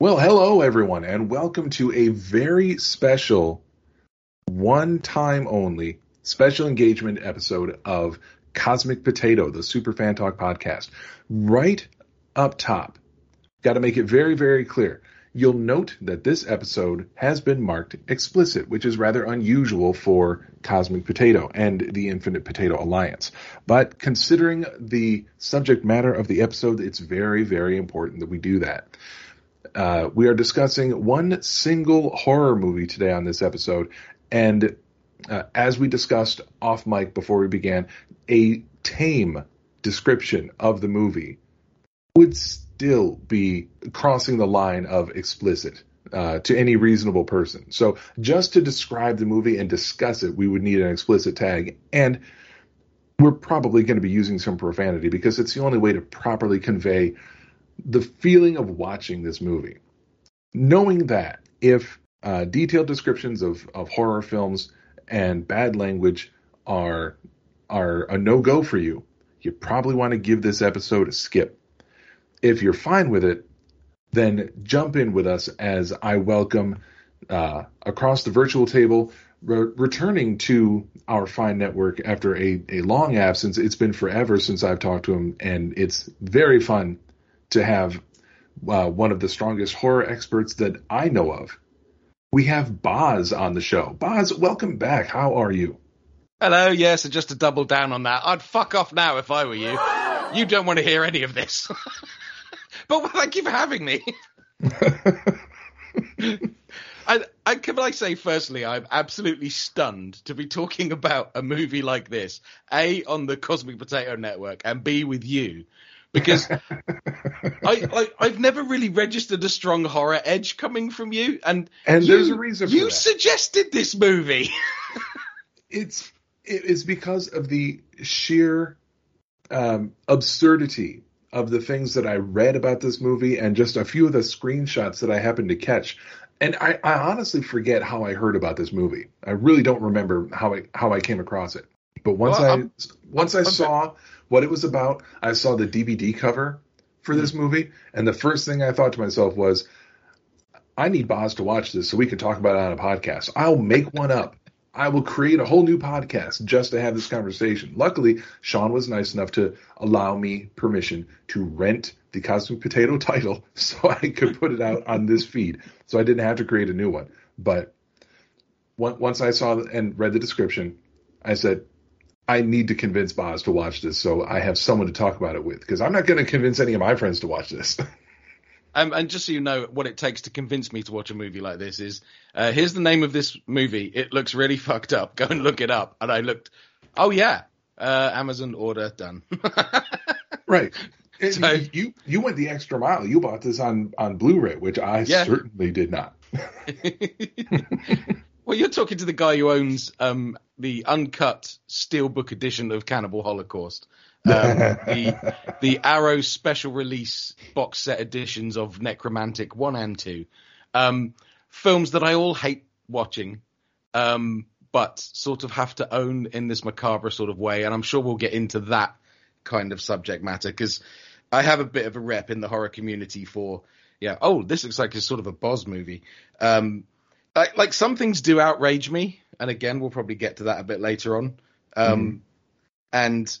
Well, hello everyone, and welcome to a very special, one time only, special engagement episode of Cosmic Potato, the Super Fan Talk podcast. Right up top, got to make it very, very clear. You'll note that this episode has been marked explicit, which is rather unusual for Cosmic Potato and the Infinite Potato Alliance. But considering the subject matter of the episode, it's very, very important that we do that. Uh, we are discussing one single horror movie today on this episode, and uh, as we discussed off mic before we began, a tame description of the movie would still be crossing the line of explicit. Uh, to any reasonable person. So, just to describe the movie and discuss it, we would need an explicit tag. And we're probably going to be using some profanity because it's the only way to properly convey the feeling of watching this movie, knowing that if uh, detailed descriptions of, of horror films and bad language are are a no go for you, you probably want to give this episode a skip. If you're fine with it, then jump in with us as I welcome uh, across the virtual table, re- returning to our fine network after a, a long absence. It's been forever since I've talked to him, and it's very fun to have uh, one of the strongest horror experts that I know of. We have Boz on the show. Boz, welcome back. How are you? Hello, yes, and just to double down on that, I'd fuck off now if I were you. You don't want to hear any of this. but thank you for having me. I, I, can I say firstly, I'm absolutely stunned to be talking about a movie like this, A, on the Cosmic Potato Network, and B, with you because I, I have never really registered a strong horror edge coming from you, and and you, there's a reason. you suggested this movie. it's it's because of the sheer um, absurdity of the things that I read about this movie and just a few of the screenshots that I happened to catch. And I, I honestly forget how I heard about this movie. I really don't remember how I how I came across it. But once well, I I'm, once I'm, I saw what it was about. I saw the DVD cover for this mm-hmm. movie, and the first thing I thought to myself was, I need Boz to watch this so we can talk about it on a podcast. I'll make one up. I will create a whole new podcast just to have this conversation. Luckily, Sean was nice enough to allow me permission to rent the Cosmic Potato title so I could put it out on this feed. So I didn't have to create a new one. But once I saw and read the description, I said, I need to convince Boz to watch this, so I have someone to talk about it with because I'm not going to convince any of my friends to watch this. Um, and just so you know, what it takes to convince me to watch a movie like this is uh, here's the name of this movie. It looks really fucked up. Go and look it up. And I looked, oh yeah, uh, Amazon order done. right. So, you you went the extra mile. You bought this on on Blu-ray, which I yeah. certainly did not. Well, you're talking to the guy who owns um, the uncut steelbook edition of Cannibal Holocaust. Um, the the Arrow special release box set editions of Nekromantik one and two, um, films that I all hate watching, um, but sort of have to own in this macabre sort of way, and I'm sure we'll get into that kind of subject matter because I have a bit of a rep in the horror community for yeah. Oh, this looks like a sort of a Boz movie. Um, like, like some things do outrage me, and again, we'll probably get to that a bit later on. Um, mm. And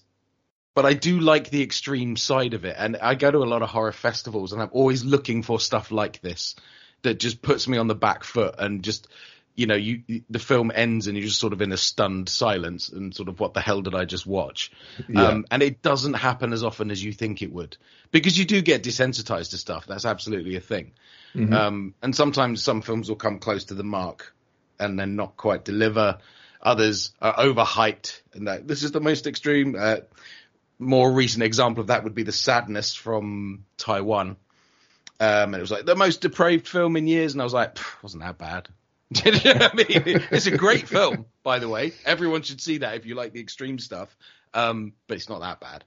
but I do like the extreme side of it, and I go to a lot of horror festivals, and I'm always looking for stuff like this that just puts me on the back foot and just you know, you the film ends and you're just sort of in a stunned silence and sort of what the hell did I just watch? Yeah. Um, and it doesn't happen as often as you think it would because you do get desensitized to stuff. That's absolutely a thing. Mm-hmm. Um, and sometimes some films will come close to the mark and then not quite deliver. Others are overhyped, and that this is the most extreme. Uh, more recent example of that would be the Sadness from Taiwan. Um, and it was like the most depraved film in years, and I was like, wasn't that bad. you know I mean? It's a great film, by the way. Everyone should see that if you like the extreme stuff. Um, but it's not that bad.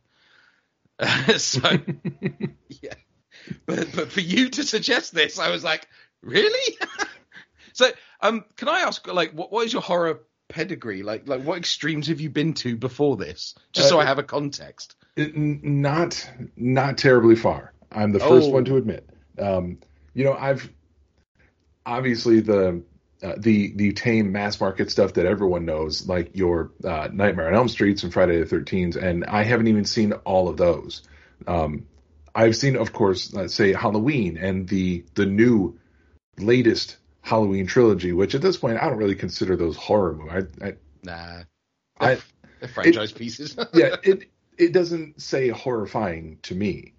so, yeah but but for you to suggest this, I was like, really? so, um, can I ask, like, what what is your horror pedigree? Like, like what extremes have you been to before this? Just uh, so I have a context. It, not not terribly far. I'm the first oh. one to admit. Um, you know, I've obviously the uh, the the tame mass market stuff that everyone knows, like your uh, Nightmare on Elm Streets and Friday the Thirteenth, and I haven't even seen all of those. Um, I've seen, of course, let's say Halloween and the the new latest Halloween trilogy, which at this point I don't really consider those horror movies. I, I, Nah, I they're franchise pieces. yeah, it it doesn't say horrifying to me,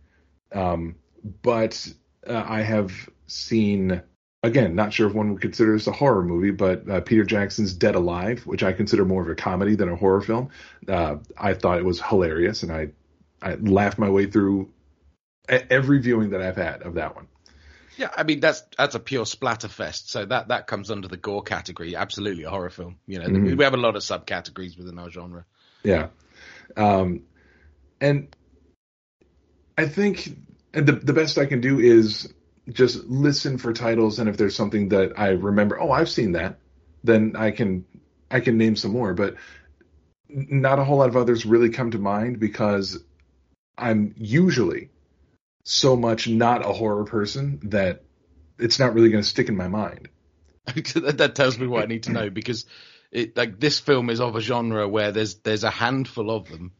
um, but uh, I have seen again. Not sure if one would consider this a horror movie, but uh, Peter Jackson's Dead Alive, which I consider more of a comedy than a horror film. Uh, I thought it was hilarious, and I I laughed my way through every viewing that I've had of that one. Yeah, I mean that's that's a pure splatterfest, so that that comes under the gore category. Absolutely a horror film. You know, Mhm. we have a lot of subcategories within our genre. Yeah. Um, and I think and the the best I can do is just listen for titles, and if there's something that I remember, oh, I've seen that, then I can I can name some more. But not a whole lot of others really come to mind because I'm usually so much not a horror person that it's not really going to stick in my mind. that, tells me what I need to know because it like this film is of a genre where there's there's a handful of them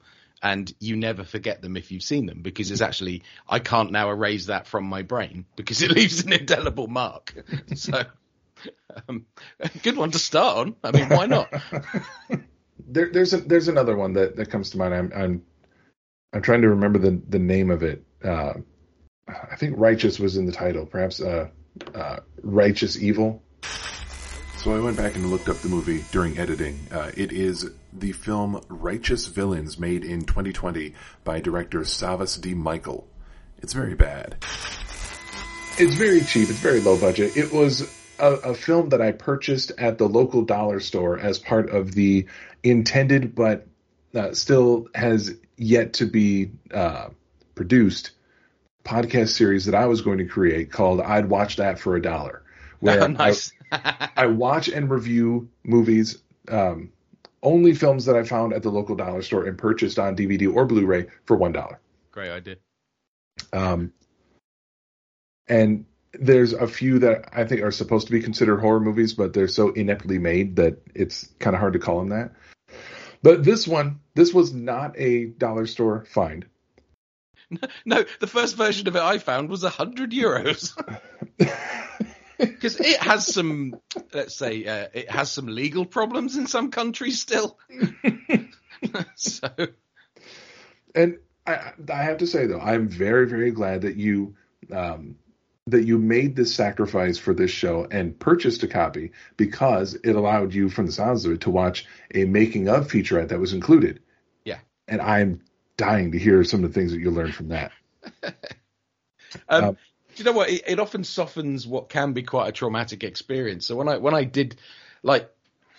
and you never forget them if you've seen them because it's actually I can't now erase that from my brain because it leaves an indelible mark. So um, good one to start on. I mean, why not? there, there's a, there's another one that, that comes to mind. I'm I'm I'm trying to remember the the name of it. Uh, I think Righteous was in the title, perhaps uh, uh, Righteous Evil. So I went back and looked up the movie during editing. Uh, it is the film Righteous Villains, made in 2020 by director Savas D. Michael. It's very bad. It's very cheap. It's very low budget. It was a, a film that I purchased at the local dollar store as part of the intended but uh, still has yet to be uh, produced podcast series that I was going to create called "I'd Watch That for a Dollar," where nice. I, I watch and review movies. Um, only films that I found at the local dollar store and purchased on DVD or Blu-ray for one dollar. Great idea. Um, and there's a few that I think are supposed to be considered horror movies, but they're so ineptly made that it's kind of hard to call them that. But this one, this was not a dollar store find. No, the first version of it I found was a hundred euros because it has some, let's say, uh, it has some legal problems in some countries still. so and I, I have to say though, I'm very, very glad that you um, that you made this sacrifice for this show and purchased a copy because it allowed you, from the sounds of it, to watch a making of featurette that was included. Yeah. and I'm dying to hear some of the things that you learned from that. Um, Um, you know what? It, it often softens what can be quite a traumatic experience. So when I when I did like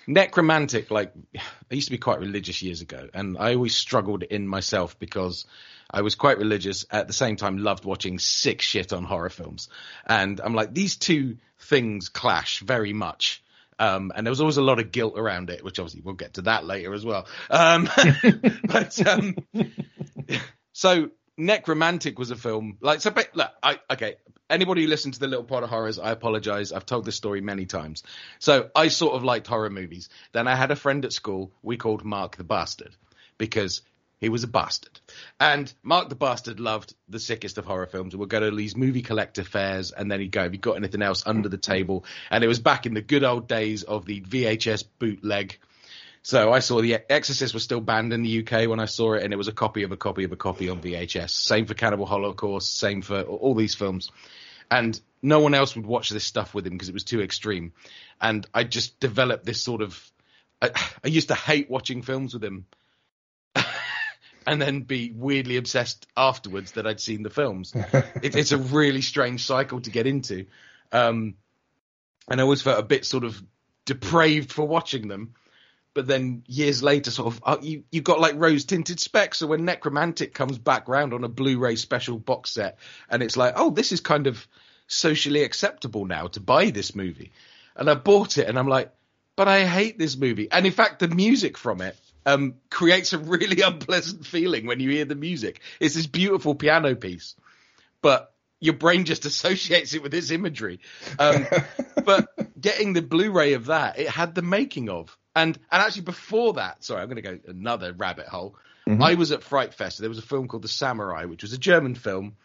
Nekromantik, like I used to be quite religious years ago, and I always struggled in myself because I was quite religious at the same time loved watching sick shit on horror films, and I'm like these two things clash very much. Um, and there was always a lot of guilt around it, which obviously we'll get to that later as well. Um, but um, so Nekromantik was a film like so. But, look, I, okay. Anybody who listened to the Little Pot of Horrors, I apologize. I've told this story many times. So I sort of liked horror movies. Then I had a friend at school we called Mark the Bastard because he was a bastard. And Mark the Bastard loved the sickest of horror films. We'd go to these movie collector fairs and then he'd go, have you got anything else under the table? And it was back in the good old days of the VHS bootleg. So I saw The Exorcist was still banned in the UK when I saw it, and it was a copy of a copy of a copy on VHS. Same for Cannibal Holocaust, same for all these films. And no one else would watch this stuff with him because it was too extreme. And I just developed this sort of. I, I used to hate watching films with him, and then be weirdly obsessed afterwards that I'd seen the films. it, it's a really strange cycle to get into. Um, and I always felt a bit sort of depraved for watching them. But then years later, sort of, uh, you you got like rose tinted specs. So when Nekromantik comes back round on a Blu-ray special box set, and it's like, oh, this is kind of socially acceptable now to buy this movie, and I bought it, and I'm like, but I hate this movie. And in fact, the music from it um, creates a really unpleasant feeling when you hear the music. It's this beautiful piano piece, but your brain just associates it with this imagery. Um, but getting the Blu-ray of that, it had the making of, and and actually before that, sorry, I'm going to go another rabbit hole. Mm-hmm. I was at Fright Fest. There was a film called The Samurai, which was a German film.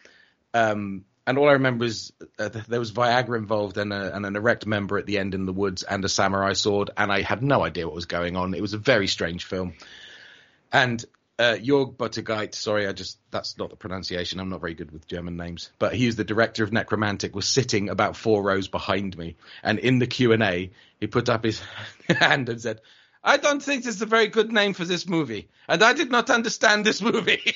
Um, and all I remember is uh, there was Viagra involved and, a, and, an erect member at the end in the woods and a samurai sword, and I had no idea what was going on. It was a very strange film. And uh, Jörg Buttergeit, sorry, I just that's not the pronunciation. I'm not very good with German names, but he was the director of Nekromantik. Was sitting about four rows behind me, and in the Q and A, he put up his hand and said, "I don't think this is a very good name for this movie, and I did not understand this movie."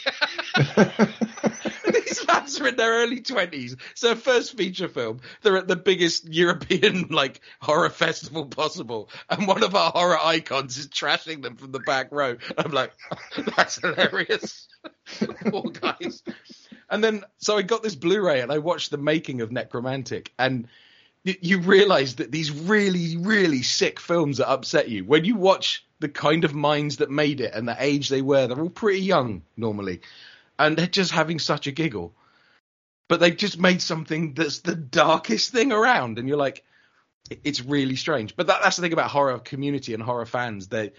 these lads are in their early twenties. It's their first feature film. They're at the biggest European like horror festival possible, and one of our horror icons is trashing them from the back row. I'm like, that's hilarious, poor guys. And then so I got this Blu-ray and I watched the making of Nekromantik, and you realize that these really, really sick films that upset you when you watch the kind of minds that made it and the age they were. They're all pretty young normally, and they're just having such a giggle. But they've just made something that's the darkest thing around, and you're like, it's really strange. But that, that's the thing about horror community and horror fans. They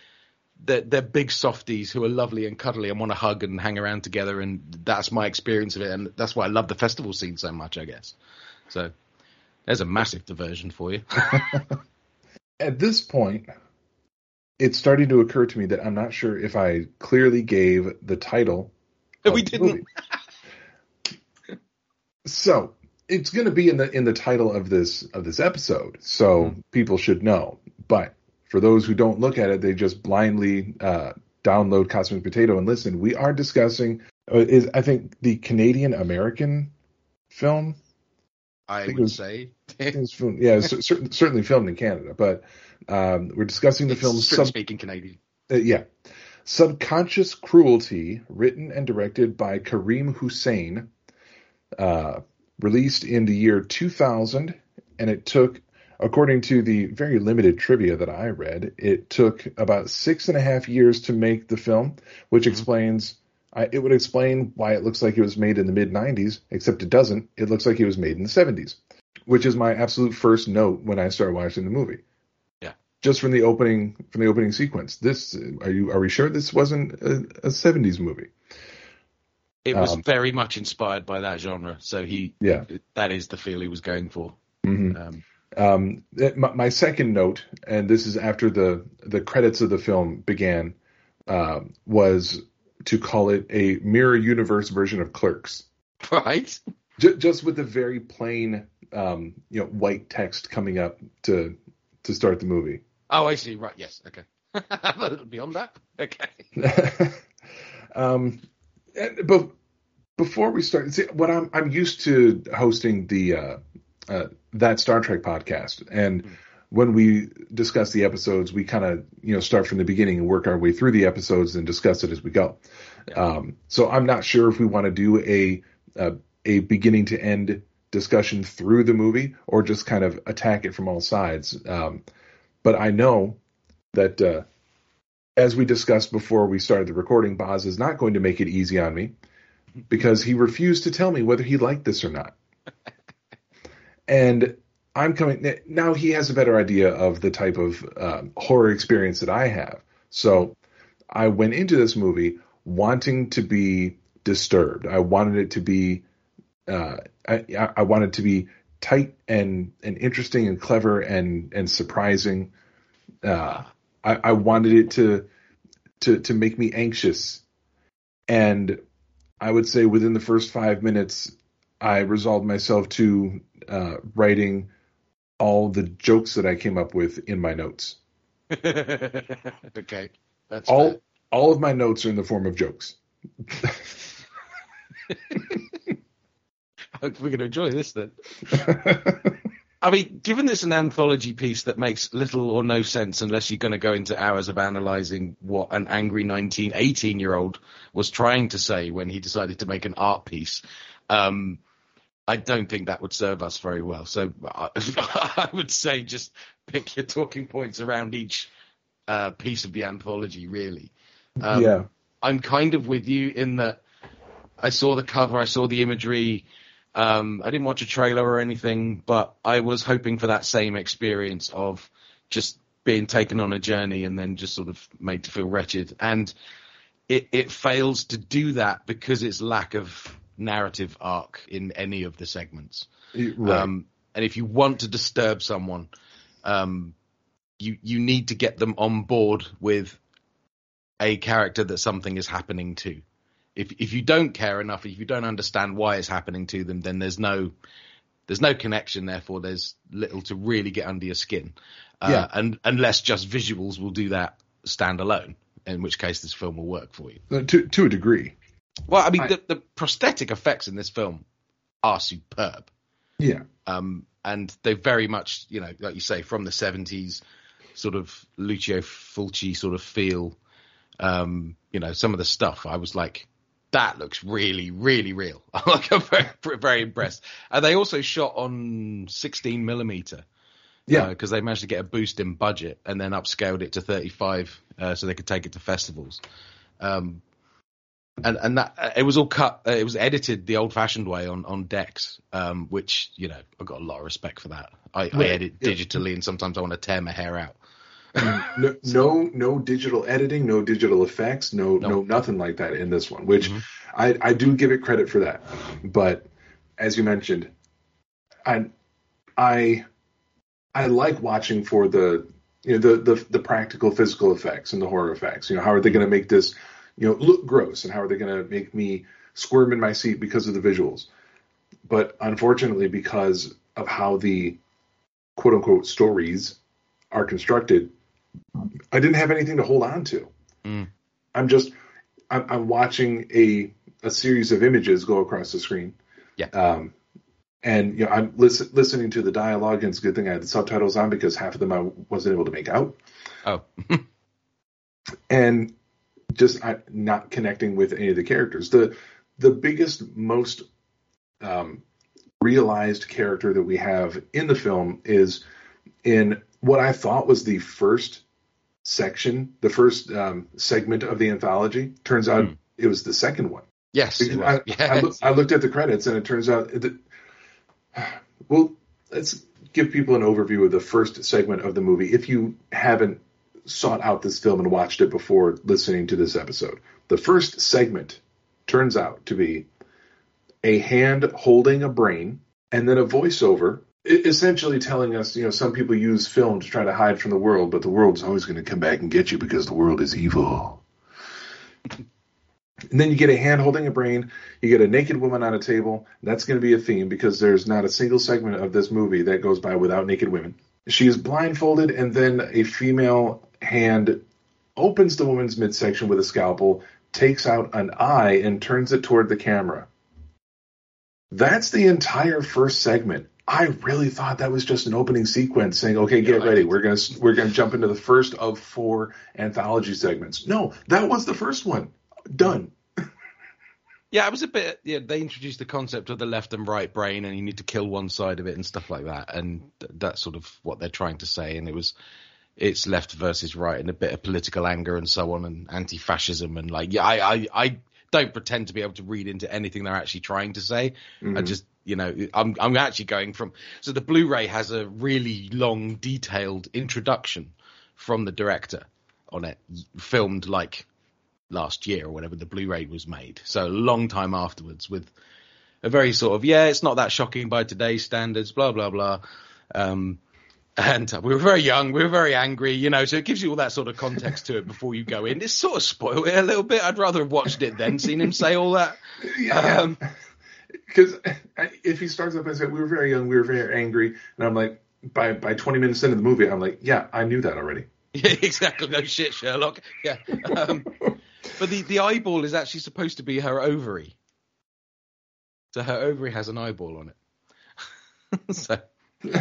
they're, they're big softies who are lovely and cuddly and want to hug and hang around together, and that's my experience of it, and that's why I love the festival scene so much, I guess. So there's a massive diversion for you. At this point, it's starting to occur to me that I'm not sure if I clearly gave the title we didn't. so it's going to be in the in the title of this of this episode, so mm-hmm. people should know. But for those who don't look at it, they just blindly uh, download Cosmic Potato and listen. We are discussing uh, is I think the Canadian American film. I, I would was, say, film, yeah, certainly filmed in Canada, but um, we're discussing the it's film. Sub- speaking Canadian. Uh, yeah, Subconscious Cruelty, written and directed by Karim Hussain, uh, released in the year 2000, and it took, according to the very limited trivia that I read, it took about six and a half years to make the film, which mm-hmm. explains. I, it would explain why it looks like it was made in the mid 90s, except it doesn't. It looks like it was made in the 70s, which is my absolute first note when I started watching the movie just from the opening from the opening sequence. This are you are we sure this wasn't a, a 70s movie? It was um, very much inspired by that genre, so he yeah that is the feel he was going for. Mm-hmm. Um, um, my, my, second note, and this is after the the credits of the film began, uh, was to call it a mirror universe version of Clerks. Right. Just, just with the very plain, um, you know, white text coming up to to start the movie. Oh, I see. Right. Yes. Okay. Beyond that. Okay. um, but before we start, see, what I'm I'm used to hosting the uh, uh, that Star Trek podcast, and mm. when we discuss the episodes, we kind of you know start from the beginning and work our way through the episodes and discuss it as we go. Yeah. Um, so I'm not sure if we want to do a, a a beginning to end discussion through the movie or just kind of attack it from all sides. Um, but I know that, uh, as we discussed before we started the recording, Boz is not going to make it easy on me because he refused to tell me whether he liked this or not. and I'm coming now. He has a better idea of the type of uh, horror experience that I have. So I went into this movie wanting to be disturbed. I wanted it to be. Uh, I, I wanted to be tight and and interesting and clever and and surprising. Uh, I, I wanted it to to to make me anxious, and I would say within the first five minutes, I resolved myself to uh, writing all the jokes that I came up with in my notes. okay, that's all. Bad. All of my notes are in the form of jokes. We're going to enjoy this then. I mean, given this an anthology piece that makes little or no sense unless you're going to go into hours of analysing what an angry 19, 18 year old was trying to say when he decided to make an art piece, um, I don't think that would serve us very well. So I, I would say just pick your talking points around each uh, piece of the anthology, really. Um, yeah. I'm kind of with you in that I saw the cover, I saw the imagery Um, I didn't watch a trailer or anything, but I was hoping for that same experience of just being taken on a journey and then just sort of made to feel wretched. And it, it fails to do that because its lack of narrative arc in any of the segments. Right. Um, and if you want to disturb someone, um, you you need to get them on board with a character that something is happening to. If if you don't care enough, if you don't understand why it's happening to them, then there's no there's no connection. Therefore, there's little to really get under your skin. Uh, Yeah. And unless just visuals will do that standalone, in which case this film will work for you. Uh, to to a degree. Well, I mean, I- the, the prosthetic effects in this film are superb. Yeah. Um, and they very much, you know, like you say, from the seventies, sort of Lucio Fulci sort of feel. Um, you know, some of the stuff I was like, that looks really, really real. like, I'm very, very impressed. And they also shot on 16 millimeter. Yeah. because they managed to get a boost in budget and then upscaled it to 35, uh, so they could take it to festivals. Um, and and that it was all cut. Uh, it was edited the old-fashioned way on on decks, um, which you know I've got a lot of respect for that. I, I edit yeah. digitally, and sometimes I want to tear my hair out. No, no no digital editing, no digital effects, no no, No. nothing like that in this one, which Mhm. I, I do give it credit for that. But as you mentioned, I I I like watching for the you know the the, the practical physical effects and the horror effects. You know, how are they going to make this you know look gross and how are they going to make me squirm in my seat because of the visuals? But unfortunately, because of how the quote unquote stories are constructed, I didn't have anything to hold on to. Mm. I'm just I'm, I'm watching a a series of images go across the screen. Yeah. Um, and you know I'm listen, listening to the dialogue, and it's a good thing I had the subtitles on because half of them I wasn't able to make out, Oh, and just I, not connecting with any of the characters. The the biggest, most um, realized character that we have in the film is in what I thought was the first section, the first um, segment of the anthology. Turns out Hmm. it was the second one. yes, I. I, yes. look, I looked at the credits and it turns out that. Well, let's give people an overview of the first segment of the movie if you haven't sought out this film and watched it before listening to this episode. The first segment turns out to be a hand holding a brain and then a voiceover essentially telling us, you know, some people use film to try to hide from the world, but the world's always going to come back and get you because the world is evil. And then you get a hand holding a brain, you get a naked woman on a table. That's going to be a theme because there's not a single segment of this movie that goes by without naked women. She is blindfolded, and then a female hand opens the woman's midsection with a scalpel, takes out an eye, and turns it toward the camera. That's the entire first segment. I really thought that was just an opening sequence saying, "Okay, get Yeah, ready. We're gonna we're gonna jump into the first of four anthology segments." No, that was the first one. Done. Yeah, it was a bit. Yeah, they introduced the concept of the left and right brain, and you need to kill one side of it and stuff like that, and that's sort of what they're trying to say. And it was, it's left versus right, and a bit of political anger and so on, and anti-fascism, and like, yeah, I, I, I don't pretend to be able to read into anything they're actually trying to say. I Mhm. just, you know, I'm, I'm actually going from. So the Blu-ray has a really long, detailed introduction from the director on it, filmed like last year or whenever the Blu-ray was made. So a long time afterwards with a very sort of, yeah, it's not that shocking by today's standards, blah, blah, blah. Um, and we were very young, we were very angry, you know, so it gives you all that sort of context to it before you go in. It's sort of spoiled it a little bit. I'd rather have watched it then, seen him say all that. Yeah. Um, Because if he starts up and says, "We were very young, we were very angry," and I'm like, by by 20 minutes into the movie, I'm like, "Yeah, I knew that already." Yeah, exactly. No shit, Sherlock. Yeah. Um, but the, the eyeball is actually supposed to be her ovary. So her ovary has an eyeball on it. so.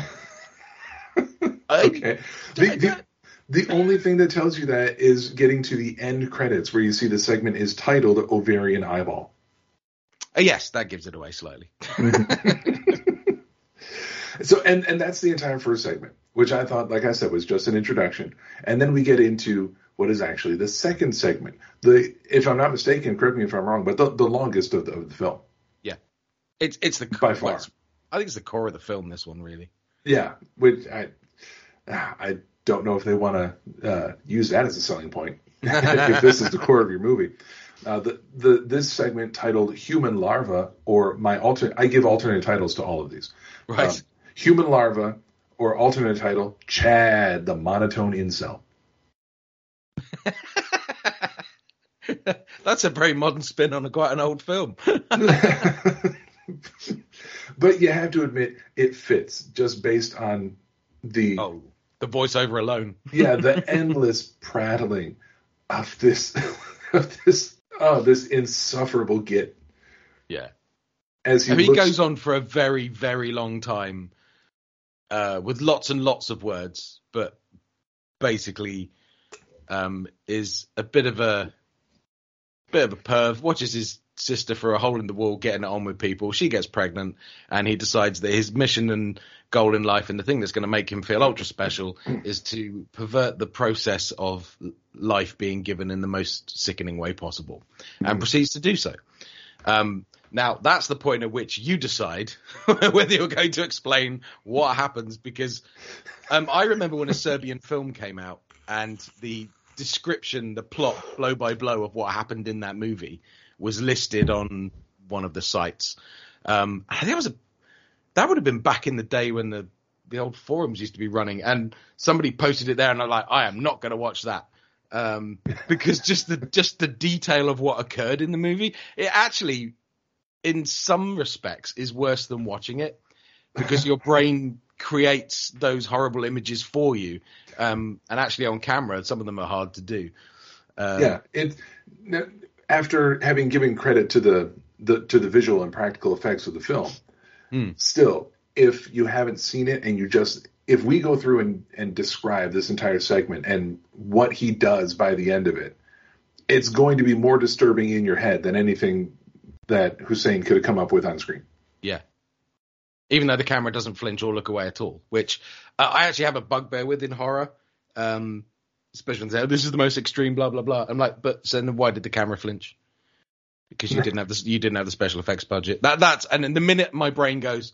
Okay. The, the, the only thing that tells you that is getting to the end credits where you see the segment is titled Ovarian Eyeball. Uh, yes, that gives it away slightly. So and and that's the entire first segment, which I thought, like I said, was just an introduction, and then we get into what is actually the second segment. The if I'm not mistaken, correct me if I'm wrong, but the, the longest of the, of the film. Yeah. It's it's the By far. well, I think it's the core of the film. This one really. Yeah, which I I don't know if they want to uh, use that as a selling point. if this is the core of your movie, uh, the the this segment titled "Human Larva" or my alternate, I give alternate titles to all of these. Right. Um, Human Larva or alternate title Chad, the monotone incel. That's a very modern spin on a quite an old film. but you have to admit it fits just based on the oh, the voiceover alone. yeah the endless prattling of this of this oh this insufferable git Yeah. as he, I mean, looks, he goes on for a very, very long time uh, with lots and lots of words, but basically um, is a bit of a bit of a perv. Watches his sister for a hole in the wall, getting it on with people. She gets pregnant, and he decides that his mission and goal in life, and the thing that's going to make him feel ultra special, is to pervert the process of life being given in the most sickening way possible, and proceeds to do so. Um, now that's the point at which you decide whether you're going to explain what happens because um, I remember when a Serbian film came out and the description, the plot, blow by blow of what happened in that movie was listed on one of the sites. Um, I think it was a that would have been back in the day when the the old forums used to be running, and somebody posted it there, and I'm like, I am not going to watch that um, because just the just the detail of what occurred in the movie, it actually, in some respects, is worse than watching it because your brain creates those horrible images for you, um, and actually on camera, some of them are hard to do. Um, yeah it after having given credit to the, the to the visual and practical effects of the film Hmm. still if you haven't seen it and you just if we go through and, and describe this entire segment and what he does by the end of it it's going to be more disturbing in your head than anything that Hussain could have come up with on screen Yeah. Even though the camera doesn't flinch or look away at all, which uh, I actually have a bugbear with in horror. Um, especially when they say, oh, this is the most extreme, blah, blah, blah. I'm like, but so then why did the camera flinch? Because you didn't have the, you didn't have the special effects budget. That, that's, and then the minute my brain goes,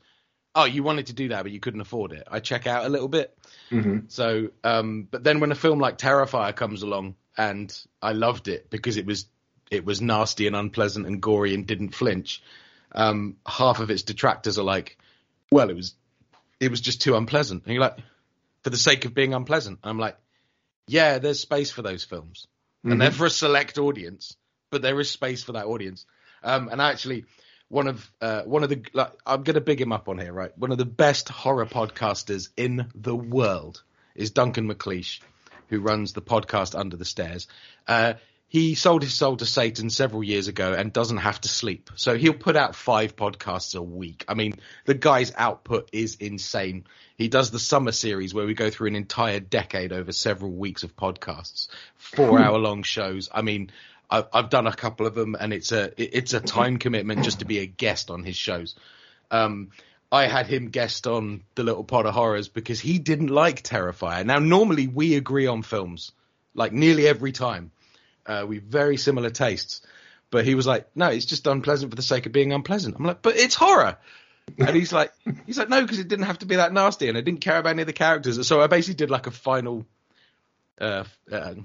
oh, you wanted to do that, but you couldn't afford it. I check out a little bit. mm-hmm. So, um, but then when a film like Terrifier comes along, and I loved it because it was it was nasty and unpleasant and gory and didn't flinch. Um, half of its detractors are like, well, it was it was just too unpleasant. And you're like, for the sake of being unpleasant. I'm like, yeah, there's space for those films, and they're for a select audience, but there is space for that audience. Um, and actually, one of uh, one of the like, I'm gonna big him up on here, right? One of the best horror podcasters in the world is Duncan McLeish, who runs the podcast Under the Stairs. Uh, he sold his soul to Satan several years ago and doesn't have to sleep. So he'll put out five podcasts a week. I mean, the guy's output is insane. He does the summer series where we go through an entire decade over several weeks of podcasts, four hour long shows. I mean, I've, I've done a couple of them and it's a, it's a time commitment just to be a guest on his shows. Um, I had him guest on the Little Pot of Horrors because he didn't like Terrifier. Now, normally we agree on films, like nearly every time. Uh, we very similar tastes, but he was like, "No, it's just unpleasant for the sake of being unpleasant." I'm like, "But it's horror," and he's like, "He's like, no, because it didn't have to be that nasty, and I didn't care about any of the characters." So I basically did like a final, uh, uh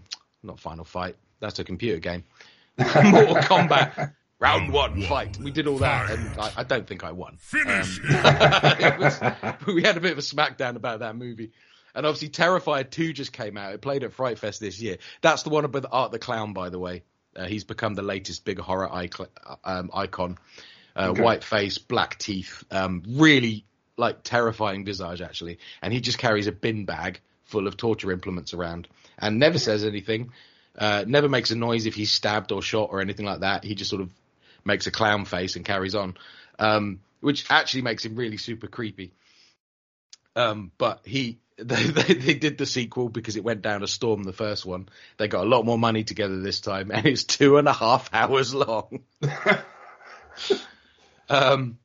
not final fight. That's a computer game. Mortal Kombat round one fight. We did all that, and I, I don't think I won. Finish Um, was, we had a bit of a smackdown about that movie. And obviously, Terrifier 2 just came out. It played at Fright Fest this year. That's the one with Art the Clown, by the way. Uh, he's become the latest big horror icon. Um, icon. Uh, Okay. White face, black teeth, um, really like terrifying visage actually. And he just carries a bin bag full of torture implements around and never says anything. Uh, never makes a noise if he's stabbed or shot or anything like that. He just sort of makes a clown face and carries on, um, which actually makes him really super creepy. Um, but he, they, they, they did the sequel because it went down a storm. The first one, they got a lot more money together this time, and it's two and a half hours long. um,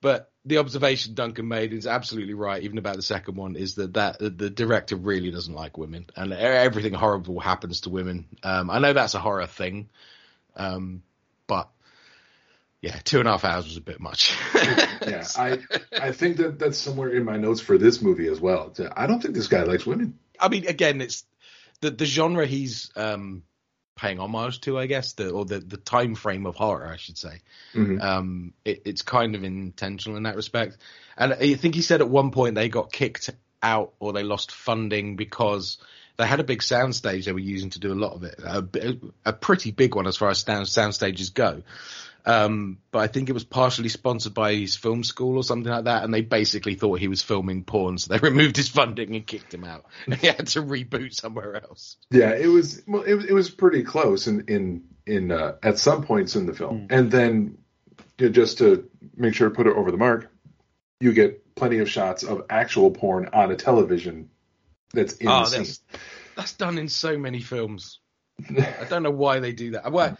but the observation Duncan made is absolutely right, even about the second one, is that that the director really doesn't like women, and everything horrible happens to women. Um, I know that's a horror thing, um, but yeah, two and a half hours was a bit much. yeah, I I think that that's somewhere in my notes for this movie as well. I don't think this guy likes women. I mean, again, it's the the genre he's um, paying homage to, I guess, the or the the time frame of horror, I should say. Mhm. Um, it, it's kind of intentional in that respect. And I think he said at one point they got kicked out or they lost funding because they had a big soundstage they were using to do a lot of it, a, a pretty big one as far as sound sound stages go. Um, but I think it was partially sponsored by his film school or something like that, and they basically thought he was filming porn, so they removed his funding and kicked him out. And he had to reboot somewhere else. Yeah, it was well, it, was- it was pretty close in in in uh, at some points in the film, and then you know, just to make sure to put it over the mark, you get plenty of shots of actual porn on a television that's in Oh, the scene. that's that's done in so many films. I don't know why they do that. Well,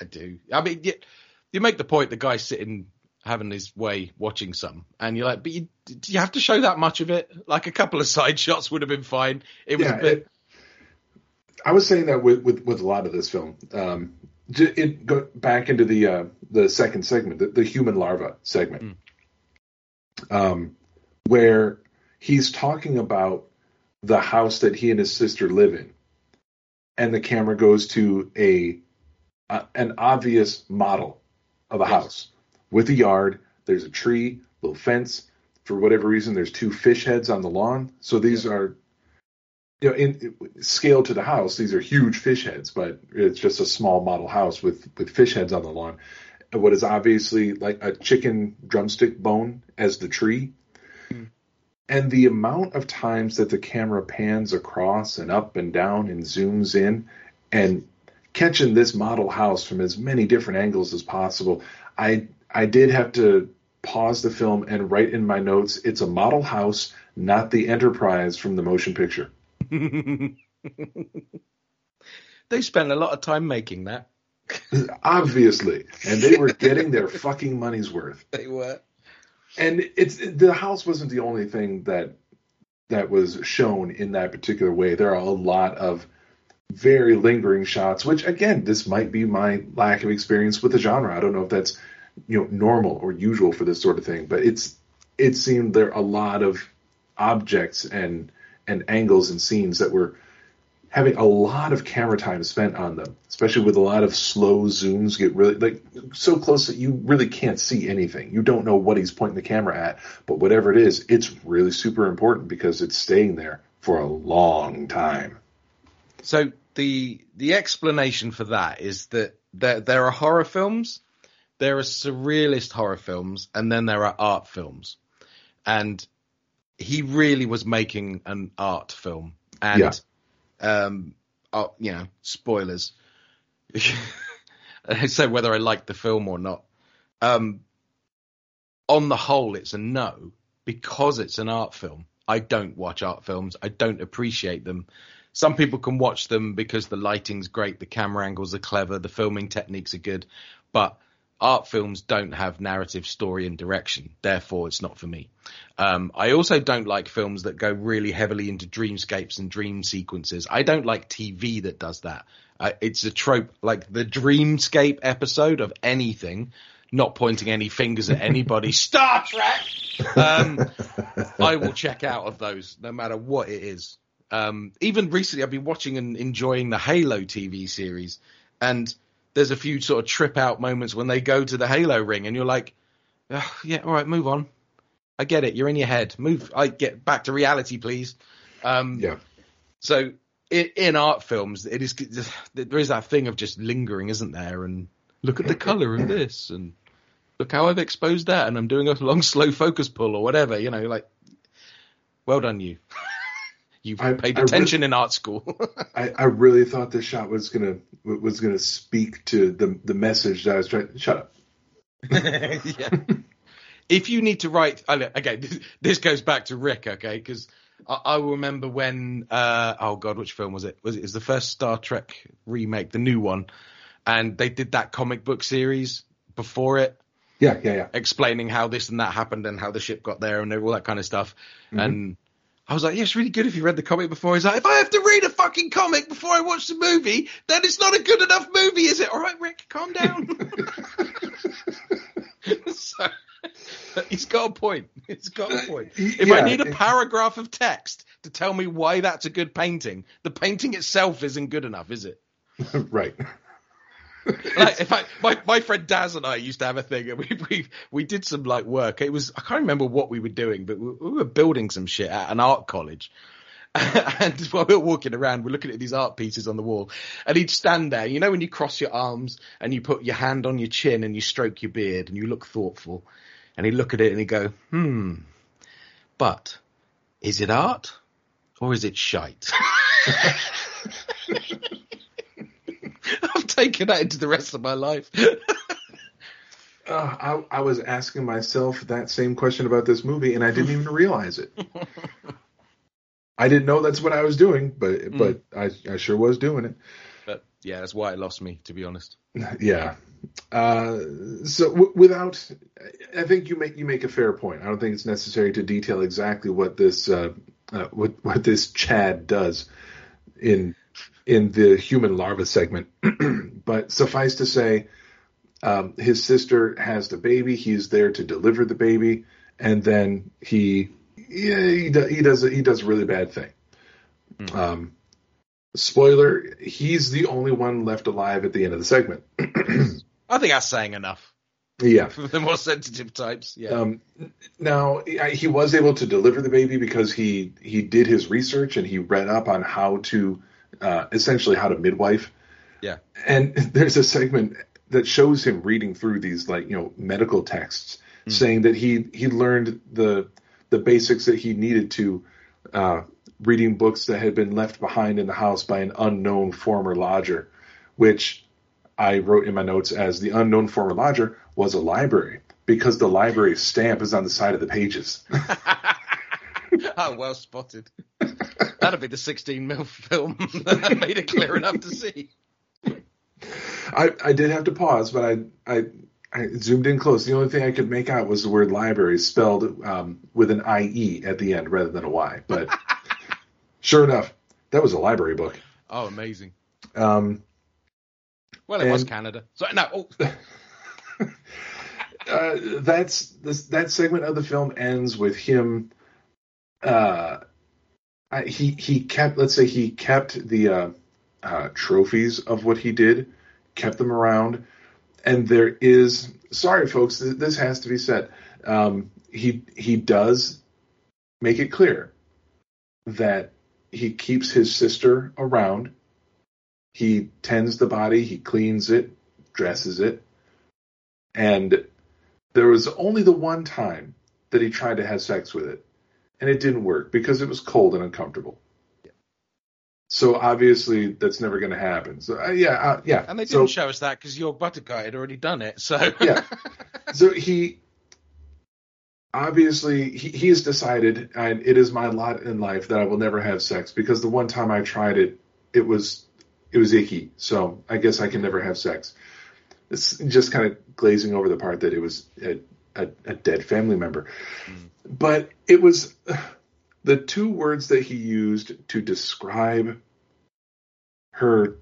I do. I mean, you, make the point the guy's sitting having his way watching some, and you're like, but you, do you have to show that much of it? Like a couple of side shots would have been fine. It was Yeah, a bit. it- I was saying that with, with, with a lot of this film. Um, it go back into the uh, the second segment, the, the human larva segment, um, where he's talking about the house that he and his sister live in, and the camera goes to a, a an obvious model of a house with a yard. There's a tree, little fence. For whatever reason, there's two fish heads on the lawn. So these are you know, in, in scale to the house, these are huge fish heads, but it's just a small model house with with fish heads on the lawn. And What is obviously like a chicken drumstick bone as the tree, hmm. and the amount of times that the camera pans across and up and down and zooms in, and catching this model house from as many different angles as possible. I I did have to pause the film and write in my notes, it's a model house, not the Enterprise from the motion picture. they spent a lot of time making that. Obviously. And they were getting their fucking money's worth. They were. And it's the house wasn't the only thing that that was shown in that particular way. There are a lot of very lingering shots, which again, this might be my lack of experience with the genre. I don't know if that's you know normal or usual for this sort of thing, but it's it seemed there a lot of objects and and angles and scenes that were having a lot of camera time spent on them, especially with a lot of slow zooms get really like so close that you really can't see anything. You don't know what he's pointing the camera at, but whatever it is, it's really super important because it's staying there for a long time. So the the explanation for that is that there there are horror films, there are surrealist horror films, and then there are art films. And he really was making an art film. And Yeah. um uh, you know, spoilers. so whether I like the film or not. Um on the whole it's a no because it's an art film. I don't watch art films. I don't appreciate them. Some people can watch them because the lighting's great, the camera angles are clever, the filming techniques are good, but art films don't have narrative, story, and direction. Therefore, it's not for me. Um, I also don't like films that go really heavily into dreamscapes and dream sequences. I don't like TV that does that. Uh, it's a trope, like the dreamscape episode of anything. Not pointing any fingers at anybody. Star Trek. Um, I will check out of those, no matter what it is. Um, even recently, I've been watching and enjoying the Halo TV series, and there's a few sort of trip out moments when they go to the Halo ring, and you're like, "Ugh, yeah, all right, move on. I get it. You're in your head. Move. I get back to reality, please. Um, Yeah. So in, in art films, it is there is that thing of just lingering, isn't there? And look at the color of this, and look how I've exposed that, and I'm doing a long slow focus pull or whatever. You know, like, well done, you. You've I- paid attention in art school. I, I really thought this shot was gonna was gonna speak to the the message that I was trying. Shut up. yeah. If you need to write, okay, this, this goes back to Rick, okay, because I, I remember when, uh, oh god, which film was it? Was it, it was the first Star Trek remake, the new one, and they did that comic book series before it, Yeah, yeah, yeah. explaining how this and that happened and how the ship got there and all that kind of stuff. Mm-hmm. And I was like, yeah, it's really good if you read the comic before. He's like, if I have to read a fucking comic before I watch the movie, then it's not a good enough movie, is it? All right, Rick, calm down. so, he's got a point. He's got a point. Uh, if Yeah, I need a paragraph of text to tell me why that's a good painting, the painting itself isn't good enough, is it? right. like if I my, my friend Daz and I used to have a thing and we, we we did some like work. It was I can't remember what we were doing, but we, we were building some shit at an art college. and while we were walking around, we're looking at these art pieces on the wall, and he'd stand there. You know when you cross your arms and you put your hand on your chin and you stroke your beard and you look thoughtful, and he'd look at it and he'd go, "Hmm, but is it art or is it shite?" I've taken that into the rest of my life. Uh, I, I was asking myself that same question about this movie, and I didn't even realize it. I didn't know that's what I was doing, but but I, I sure was doing it. But yeah, that's why it lost me, to be honest. Yeah. Uh, so w- without, I think you make you make a fair point. I don't think it's necessary to detail exactly what this uh, uh, what what this Chad does in in the human larva segment, but suffice to say, um, his sister has the baby. He's there to deliver the baby, and then he yeah he, do, he does he does a really bad thing. Um, spoiler: he's the only one left alive at the end of the segment. I think that's saying enough yeah. for the more sensitive types. Yeah. Um, now he was able to deliver the baby because he he did his research and he read up on how to uh, essentially how to midwife. Yeah. And there's a segment that shows him reading through these like you know medical texts, saying that he he learned the the basics that he needed to. Uh, reading books that had been left behind in the house by an unknown former lodger, which I wrote in my notes as the unknown former lodger was a library because the library stamp is on the side of the pages. oh, well spotted. That'll be the 16 mil film that made it clear enough to see. I, I did have to pause, but I, I I zoomed in close. The only thing I could make out was the word library spelled um, with an IE at the end rather than a Y. But sure enough, that was a library book. Oh, amazing. Um, Well, it was Canada. So no, oh, uh, that's this, that segment of the film ends with him. Uh, He he kept let's say he kept the uh, uh, trophies of what he did, kept them around, and there is sorry folks, th- this has to be said. Um, he he does make it clear that he keeps his sister around. He tends the body, he cleans it, dresses it, and there was only the one time that he tried to have sex with it, and it didn't work because it was cold and uncomfortable. So obviously that's never going to happen. So uh, yeah, uh, yeah. and they didn't show us that because Jörg Buttgereit had already done it. So yeah. So he obviously he, he has decided, and it is my lot in life that I will never have sex because the one time I tried it, it was it was icky. So I guess I can never have sex. It's just kind of glazing over the part that it was a, a, a dead family member, but it was the two words that he used to describe her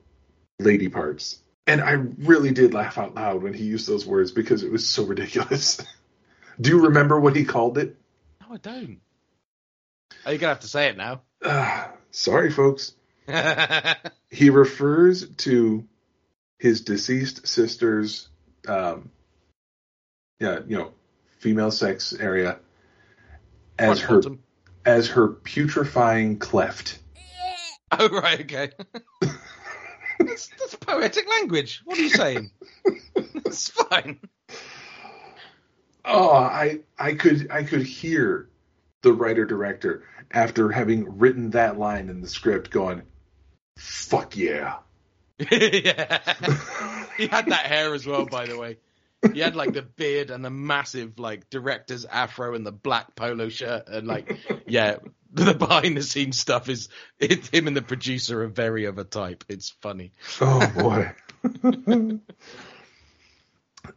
lady parts. And I really did laugh out loud when he used those words because it was so ridiculous. Do you remember what he called it? no, I don't. Are you're gonna have to say it now. Uh, sorry, folks. He refers to his deceased sister's, um, yeah, you know, female sex area as her bottom. as her putrefying cleft. Oh right, okay. that's, that's poetic language. What are you saying? It's fine. Oh, I I could I could hear the writer director after having written that line in the script going, "Fuck yeah." yeah. he had that hair as well, by the way. He had like the beard and the massive like director's afro and the black polo shirt and like yeah, the behind the scenes stuff is it, him and the producer are very of a type. It's funny. Oh boy.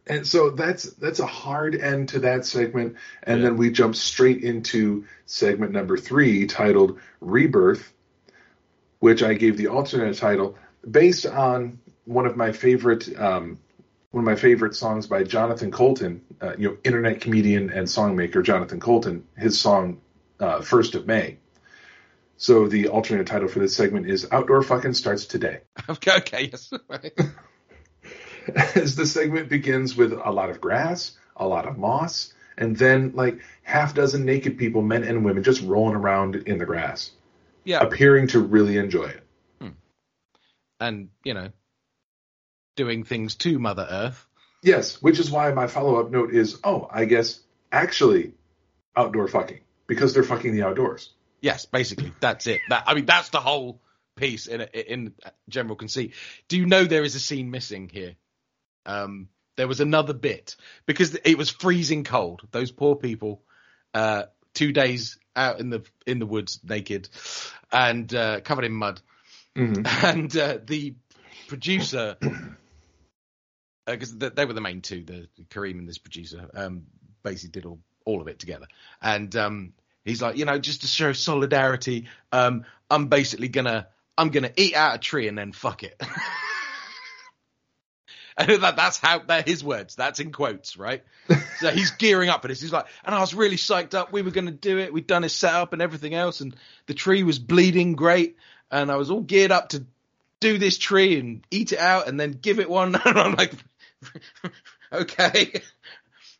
and so that's that's a hard end to that segment, and Yeah. then we jump straight into segment number three, titled "Rebirth," which I gave the alternate title based on one of my favorite um, one of my favorite songs by Jonathan Coulton, uh, you know, internet comedian and songmaker Jonathan Coulton, his song uh, First of May. So the alternate title for this segment is Outdoor Fucking Starts Today. Okay, okay, yes. As the segment begins with a lot of grass, a lot of moss, and then like half dozen naked people, men and women, just rolling around in the grass, yeah, appearing to really enjoy it. and you know, doing things to Mother Earth. Yes, which is why my follow up note is, oh, I guess actually outdoor fucking because they're fucking the outdoors. Yes, basically, that's it. That I mean, that's the whole piece in in general conceit. Do you know there is a scene missing here? Um, there was another bit because it was freezing cold. Those poor people, uh, two days out in the in the woods naked and uh, covered in mud, Mhm. and uh, the producer. Because they were the main two, the Karim and this producer, um, basically did all, all of it together. And um, he's like, you know, just to show solidarity, um, I'm basically gonna I'm gonna eat out a tree and then fuck it. and that, that's how they're his words. That's in quotes, right? so he's gearing up for this. He's like, and I was really psyched up. We were gonna do it. We'd done his setup and everything else, and the tree was bleeding great, and I was all geared up to do this tree and eat it out and then give it one. and I'm like, okay.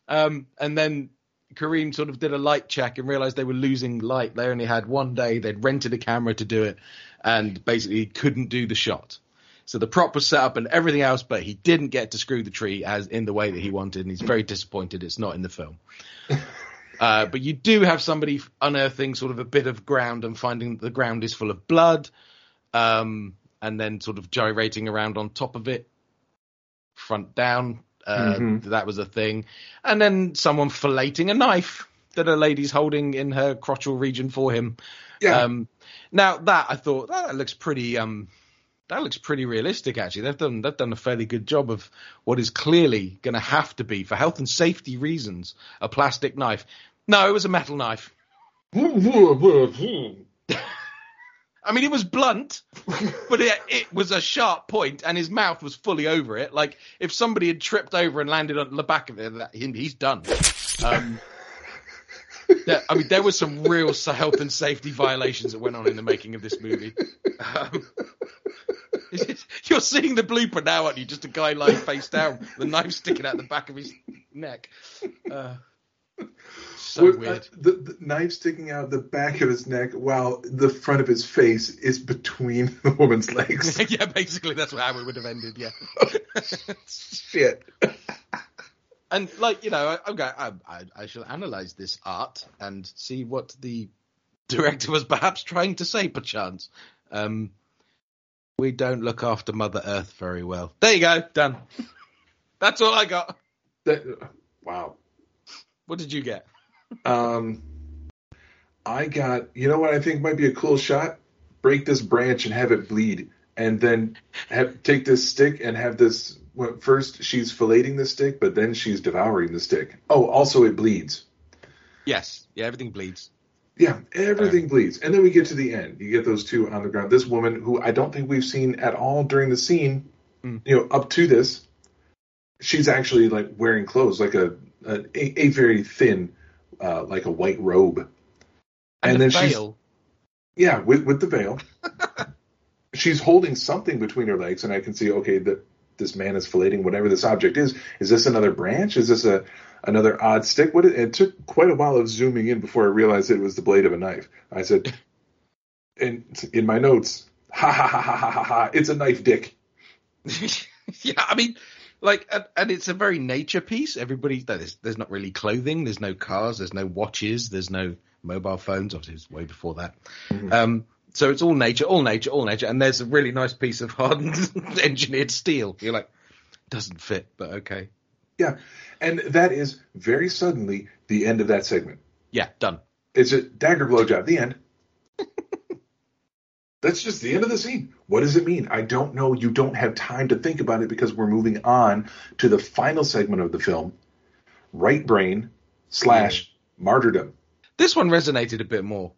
Um, and then Karim sort of did a light check and realized they were losing light. They only had one day. They'd rented a camera to do it and basically couldn't do the shot. So the prop was set up and everything else, but he didn't get to screw the tree as in the way that he wanted, and he's very disappointed it's not in the film. Uh, but you do have somebody unearthing sort of a bit of ground and finding that the ground is full of blood, um, and then sort of gyrating around on top of it, front down. Uh, Mhm. That was a thing, and then someone filleting a knife that a lady's holding in her crotchal region for him. Yeah. Um, now that I thought that looks pretty um, that looks pretty realistic. Actually, they've done they've done a fairly good job of what is clearly going to have to be, for health and safety reasons, a plastic knife. No, it was a metal knife. I mean, it was blunt, but it, it was a sharp point, and his mouth was fully over it. Like if somebody had tripped over and landed on the back of it, that, he- he's done. Um, I mean, there were some real health and safety violations that went on in the making of this movie. Um, you're seeing the blooper now, aren't you? Just a guy lying face down, the knife sticking out the back of his neck. Uh, so With, uh, weird. the, the knife sticking out the back of his neck while the front of his face is between the woman's legs. yeah, basically that's how it would have ended. Yeah. Shit. and like you know, I, okay, I, I, I shall analyze this art and see what the director was perhaps trying to say, perchance. Um, we don't look after Mother Earth very well. There you go, done. That's all I got. That, wow. What did you get? Um, I got, you know what I think might be a cool shot? Break this branch and have it bleed. And then have, take this stick and have this. Well, first, she's filleting the stick, but then she's devouring the stick. Oh, also, it bleeds. Yes, yeah, everything bleeds. Yeah, everything bleeds. And then we get to the end. You get those two on the ground. This woman, who I don't think we've seen at all during the scene, Mm. you know, up to this, she's actually like wearing clothes, like a a, a very thin, uh, like a white robe. And, And the then she's- Yeah, with with the veil. she's holding something between her legs, and I can see okay that this man is filleting whatever this object is. Is this another branch? Is this a another odd stick? What? It, it took quite a while of zooming in before I realized it was the blade of a knife. I said, in in my notes, ha ha ha ha ha ha ha! It's a knife, dick. yeah, I mean, like, and, and it's a very nature piece. Everybody, there's, there's not really clothing, there's no cars, there's no watches, there's no mobile phones. Obviously, it was way before that. Mhm. Um, so it's all nature, all nature, all nature. And there's a really nice piece of hardened engineered steel. You're like, doesn't fit, but okay. Yeah, and that is very suddenly the end of that segment. Yeah, done. It's a dagger blowjob. The end. That's just the end of the scene. What does it mean? I don't know. You don't have time to think about it because we're moving on to the final segment of the film, right brain slash martyrdom. This one resonated a bit more.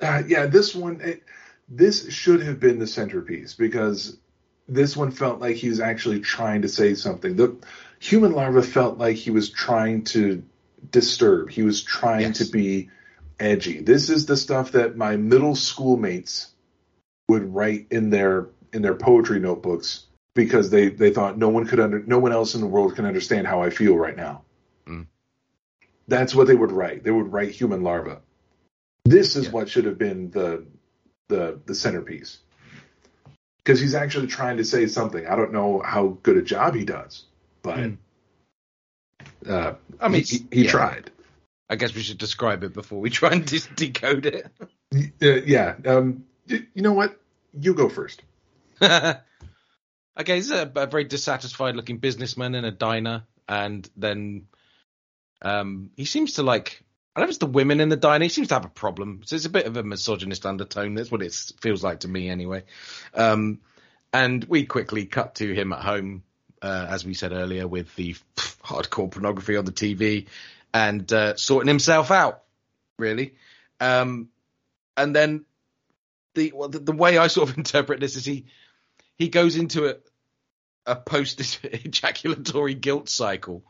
Uh, yeah, this one, it, this should have been the centerpiece because this one felt like he was actually trying to say something. The human larva felt like he was trying to disturb. He was trying yes. to be edgy. This is the stuff that my middle school mates would write in their in their poetry notebooks because they they thought no one could under no one else in the world can understand how I feel right now. Mm. That's what they would write. They would write human larva. This is yeah. what should have been the the the centerpiece. Because he's actually trying to say something. I don't know how good a job he does, but mm. uh, I mean, he, he yeah. tried. I guess we should describe it before we try and de- decode it. Uh, yeah. Um, you know what? You go first. okay, he's a, a, very dissatisfied looking businessman in a diner, and then um, he seems to like. I know it's the women in the diner. He seems to have a problem. So it's a bit of a misogynist undertone. That's what it feels like to me, anyway. Um, and we quickly cut to him at home, uh, as we said earlier, with the pff, hardcore pornography on the TV and uh, sorting himself out, really. Um, and then the, well, the, the way I sort of interpret this is he he goes into a a post ejaculatory guilt cycle,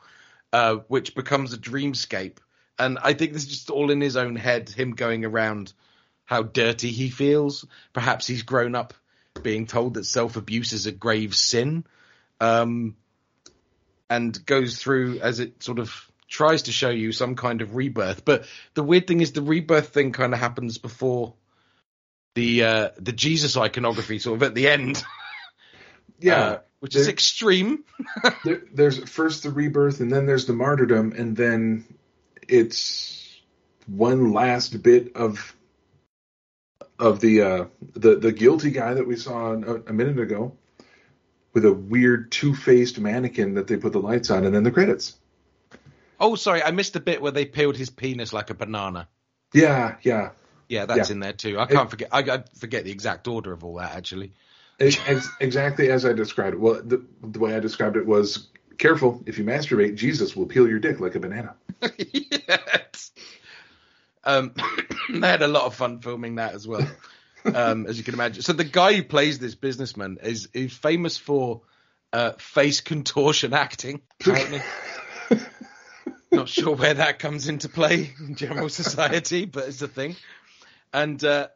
uh, which becomes a dreamscape. And I think this is just all in his own head, him going around how dirty he feels. Perhaps he's grown up being told that self abuse is a grave sin. Um, and goes through as it sort of tries to show you some kind of rebirth. But the weird thing is the rebirth thing kind of happens before the uh, the Jesus iconography, sort of at the end. yeah, uh, which there, is extreme. there, there's first the rebirth, and then there's the martyrdom, and then it's one last bit of of the uh, the the guilty guy that we saw a, a minute ago with a weird two faced mannequin that they put the lights on, and then the credits. Oh, sorry, I missed the bit where they peeled his penis like a banana. Yeah, yeah, yeah. That's yeah. in there too. I can't it, forget. I, I, forget the exact order of all that actually. Ex- exactly as I described it. Well, the, the way I described it was careful. If you masturbate, Jesus will peel your dick like a banana. yes. Um, they had a lot of fun filming that as well, um, as you can imagine. So the guy who plays this businessman is is famous for uh, face contortion acting. Apparently. Not sure where that comes into play in general society, but it's a thing. And uh,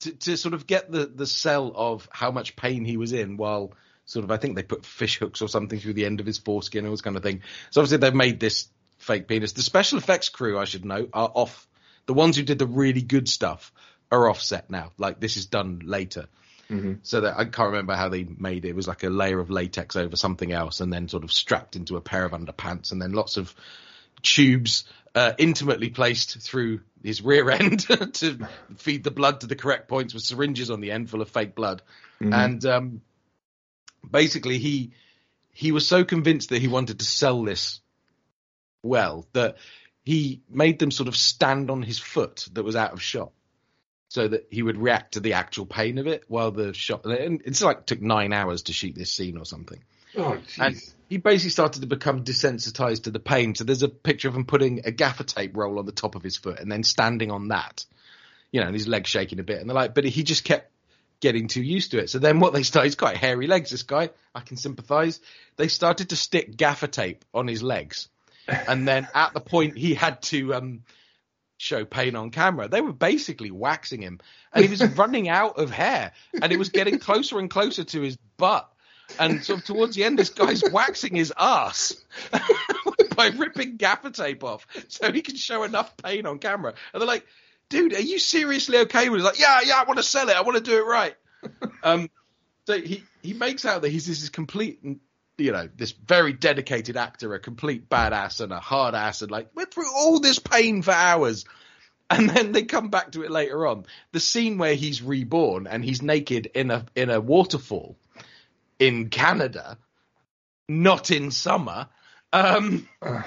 to, to sort of get the, the sell of how much pain he was in while sort of, I think they put fish hooks or something through the end of his foreskin or this kind of thing. So obviously they've made this fake penis. The special effects crew, I should note, are off. The ones who did the really good stuff are offset now. Like this is done later. Mm-hmm. So that I can't remember how they made it. It was like a layer of latex over something else, and then sort of strapped into a pair of underpants, and then lots of tubes uh, intimately placed through his rear end to feed the blood to the correct points with syringes on the end full of fake blood. Mm-hmm. And um, basically, he he was so convinced that he wanted to sell this well that he made them sort of stand on his foot that was out of shot so that he would react to the actual pain of it while the shot and it's like took nine hours to shoot this scene or something oh jeez he basically started to become desensitized to the pain. So there's a picture of him putting a gaffer tape roll on the top of his foot and then standing on that, you know, and his legs shaking a bit. And they're like, but he just kept getting too used to it. So then what they started, he's quite hairy legs, this guy. I can sympathize. They started to stick gaffer tape on his legs. And then at the point he had to, um, show pain on camera. They were basically waxing him, and he was running out of hair, and it was getting closer and closer to his butt. And so towards the end, this guy's waxing his ass by ripping gaffer tape off so he can show enough pain on camera. And they're like, dude, are you seriously okay with it? Like, yeah, yeah, I want to sell it. I want to do it right. um, so he, he makes out that he's this complete, you know, this very dedicated actor, a complete badass and a hard ass, and like, went through all this pain for hours. And then they come back to it later on. The scene where he's reborn and he's naked in a in a waterfall in Canada, not in summer. Um,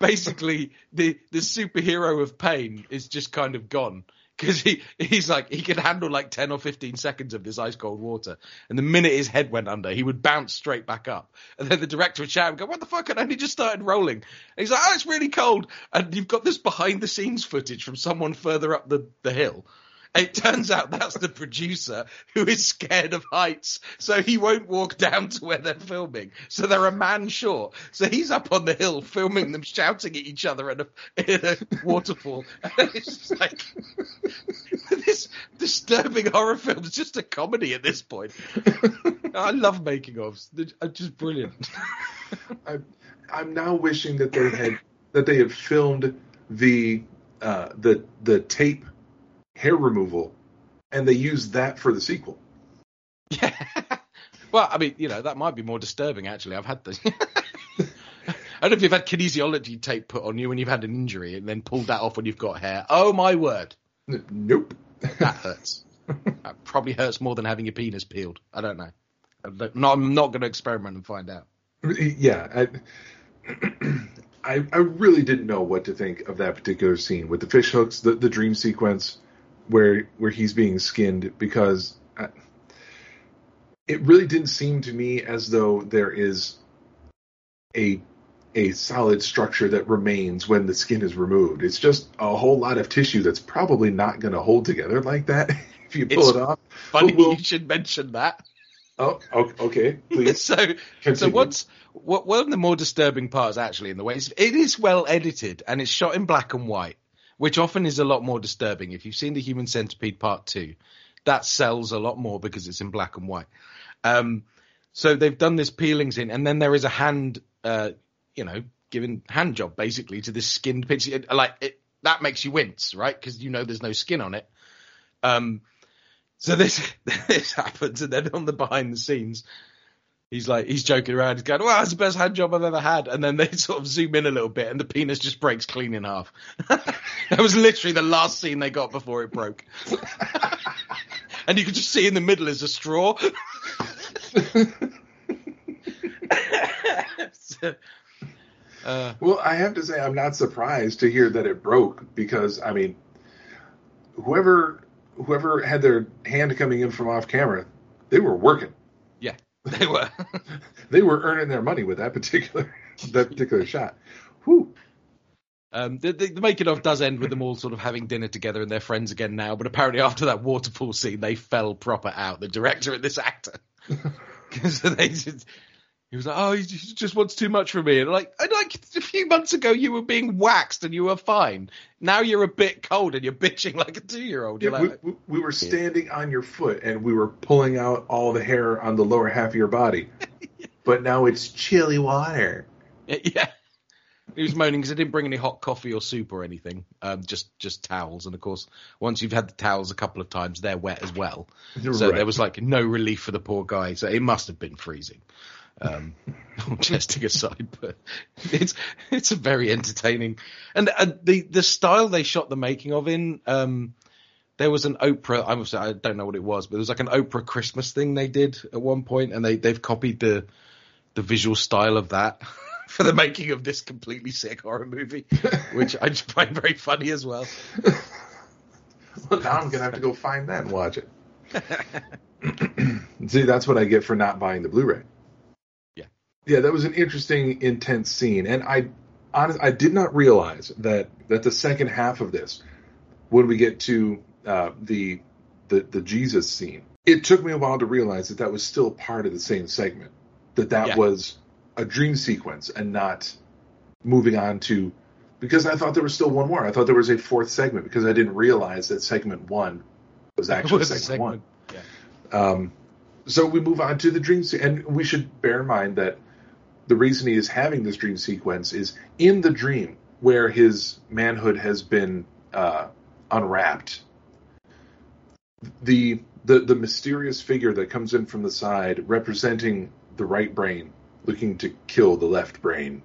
basically, the the superhero of pain is just kind of gone because he he's like he could handle like ten or fifteen seconds of this ice cold water, and the minute his head went under, he would bounce straight back up. And then the director would shout and go, "What the fuck?" And only just started rolling. And he's like, "Oh, it's really cold." And you've got this behind the scenes footage from someone further up the the hill It turns out that's the producer who is scared of heights, so he won't walk down to where they're filming. So they're a man short. So he's up on the hill filming them shouting at each other in a, in a waterfall. And it's just like this disturbing horror film is just a comedy at this point. I love making ofs; they're just brilliant. I'm, I'm now wishing that they had that they had filmed the uh, the the tape hair removal, and they used that for the sequel. Yeah. Well, I mean, you know, that might be more disturbing. Actually, I've had the. I don't know if you've had kinesiology tape put on you when you've had an injury and then pulled that off when you've got hair. Oh my word, Nope. that hurts. that probably hurts more than having your penis peeled. I don't know. I'm not, I'm not going to experiment and find out. yeah, I, I I really didn't know what to think of that particular scene with the fish hooks, the the dream sequence where where he's being skinned because I, it really didn't seem to me as though there is a a solid structure that remains when the skin is removed. It's just a whole lot of tissue that's probably not going to hold together like that if you pull It's it off. Funny Well, you should mention that. Oh, okay, please. so, so what's what, one of the more disturbing parts actually in the way is it is well edited and it's shot in black and white, which often is a lot more disturbing. If you've seen the Human Centipede Part Two, that sells a lot more because it's in black and white. Um, so they've done this peeling scene, and then there is a hand, uh, you know, giving hand job basically to this skinned pitch. Like it, that makes you wince, right? Because you know there's no skin on it. Um, so this this happens, and then on the behind the scenes, he's like he's joking around. He's going, "Well, that's the best hand job I've ever had." And then they sort of zoom in a little bit, and the penis just breaks clean in half. that was literally the last scene they got before it broke. and you could just see in the middle is a straw. So, uh, Well, I have to say, I'm not surprised to hear that it broke because, I mean, whoever whoever had their hand coming in from off camera, they were working. they were. They were earning their money with that particular that particular shot. Whew. Um, the, the, the making of does end with them all sort of having dinner together and they're friends again now. But apparently, after that waterfall scene, they fell proper out. The director and this actor, because they just, he was like, "Oh, he just wants too much from me." And like, and like a few months ago, you were being waxed and you were fine. Now you're a bit cold and you're bitching like a two year old. Yeah, we, like, we, we were standing on your foot and we were pulling out all the hair on the lower half of your body, but now it's chilly water. yeah. He was moaning because I didn't bring any hot coffee or soup or anything. Um, just just towels, and of course, once you've had the towels a couple of times, they're wet as well. So Right. there was like no relief for the poor guy. So it must have been freezing. Um, jesting aside, but it's it's a very entertaining, and uh, the the style they shot the making of in. Um, there was an Oprah. I was I don't know what it was, but there was like an Oprah Christmas thing they did at one point, and they they've copied the the visual style of that for the making of this completely sick horror movie, which I just find very funny as well. Well, now I'm gonna have to go find that and watch it. See, that's what I get for not buying the Blu-ray. Yeah. yeah, that was an interesting, intense scene, and I, honest, I did not realize that that the second half of this, when we get to uh, the the the Jesus scene, it took me a while to realize that that was still part of the same segment, that that Yeah. was a dream sequence and not moving on to because I thought there was still one more. I thought there was a fourth segment because I didn't realize that segment one was actually Was a segment, one. segment. Um, so we move on to the dream, se- and we should bear in mind that the reason he is having this dream sequence is in the dream where his manhood has been uh, unwrapped. The, the the mysterious figure that comes in from the side, representing the right brain, looking to kill the left brain.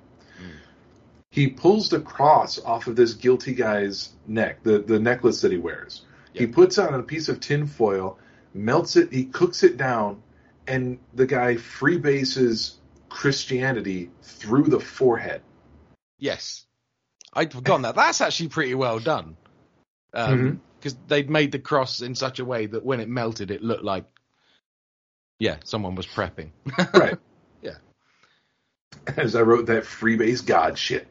He pulls the cross off of this guilty guy's neck, the, the necklace that he wears. He puts on a piece of tin foil, melts it, he cooks it down, and the guy freebases Christianity through the forehead. Yes, I'd forgotten that. That's actually pretty well done. Because Mhm. they'd made the cross in such a way that when it melted, it looked like, yeah, someone was prepping. Right. Yeah. As I wrote that freebase God shit.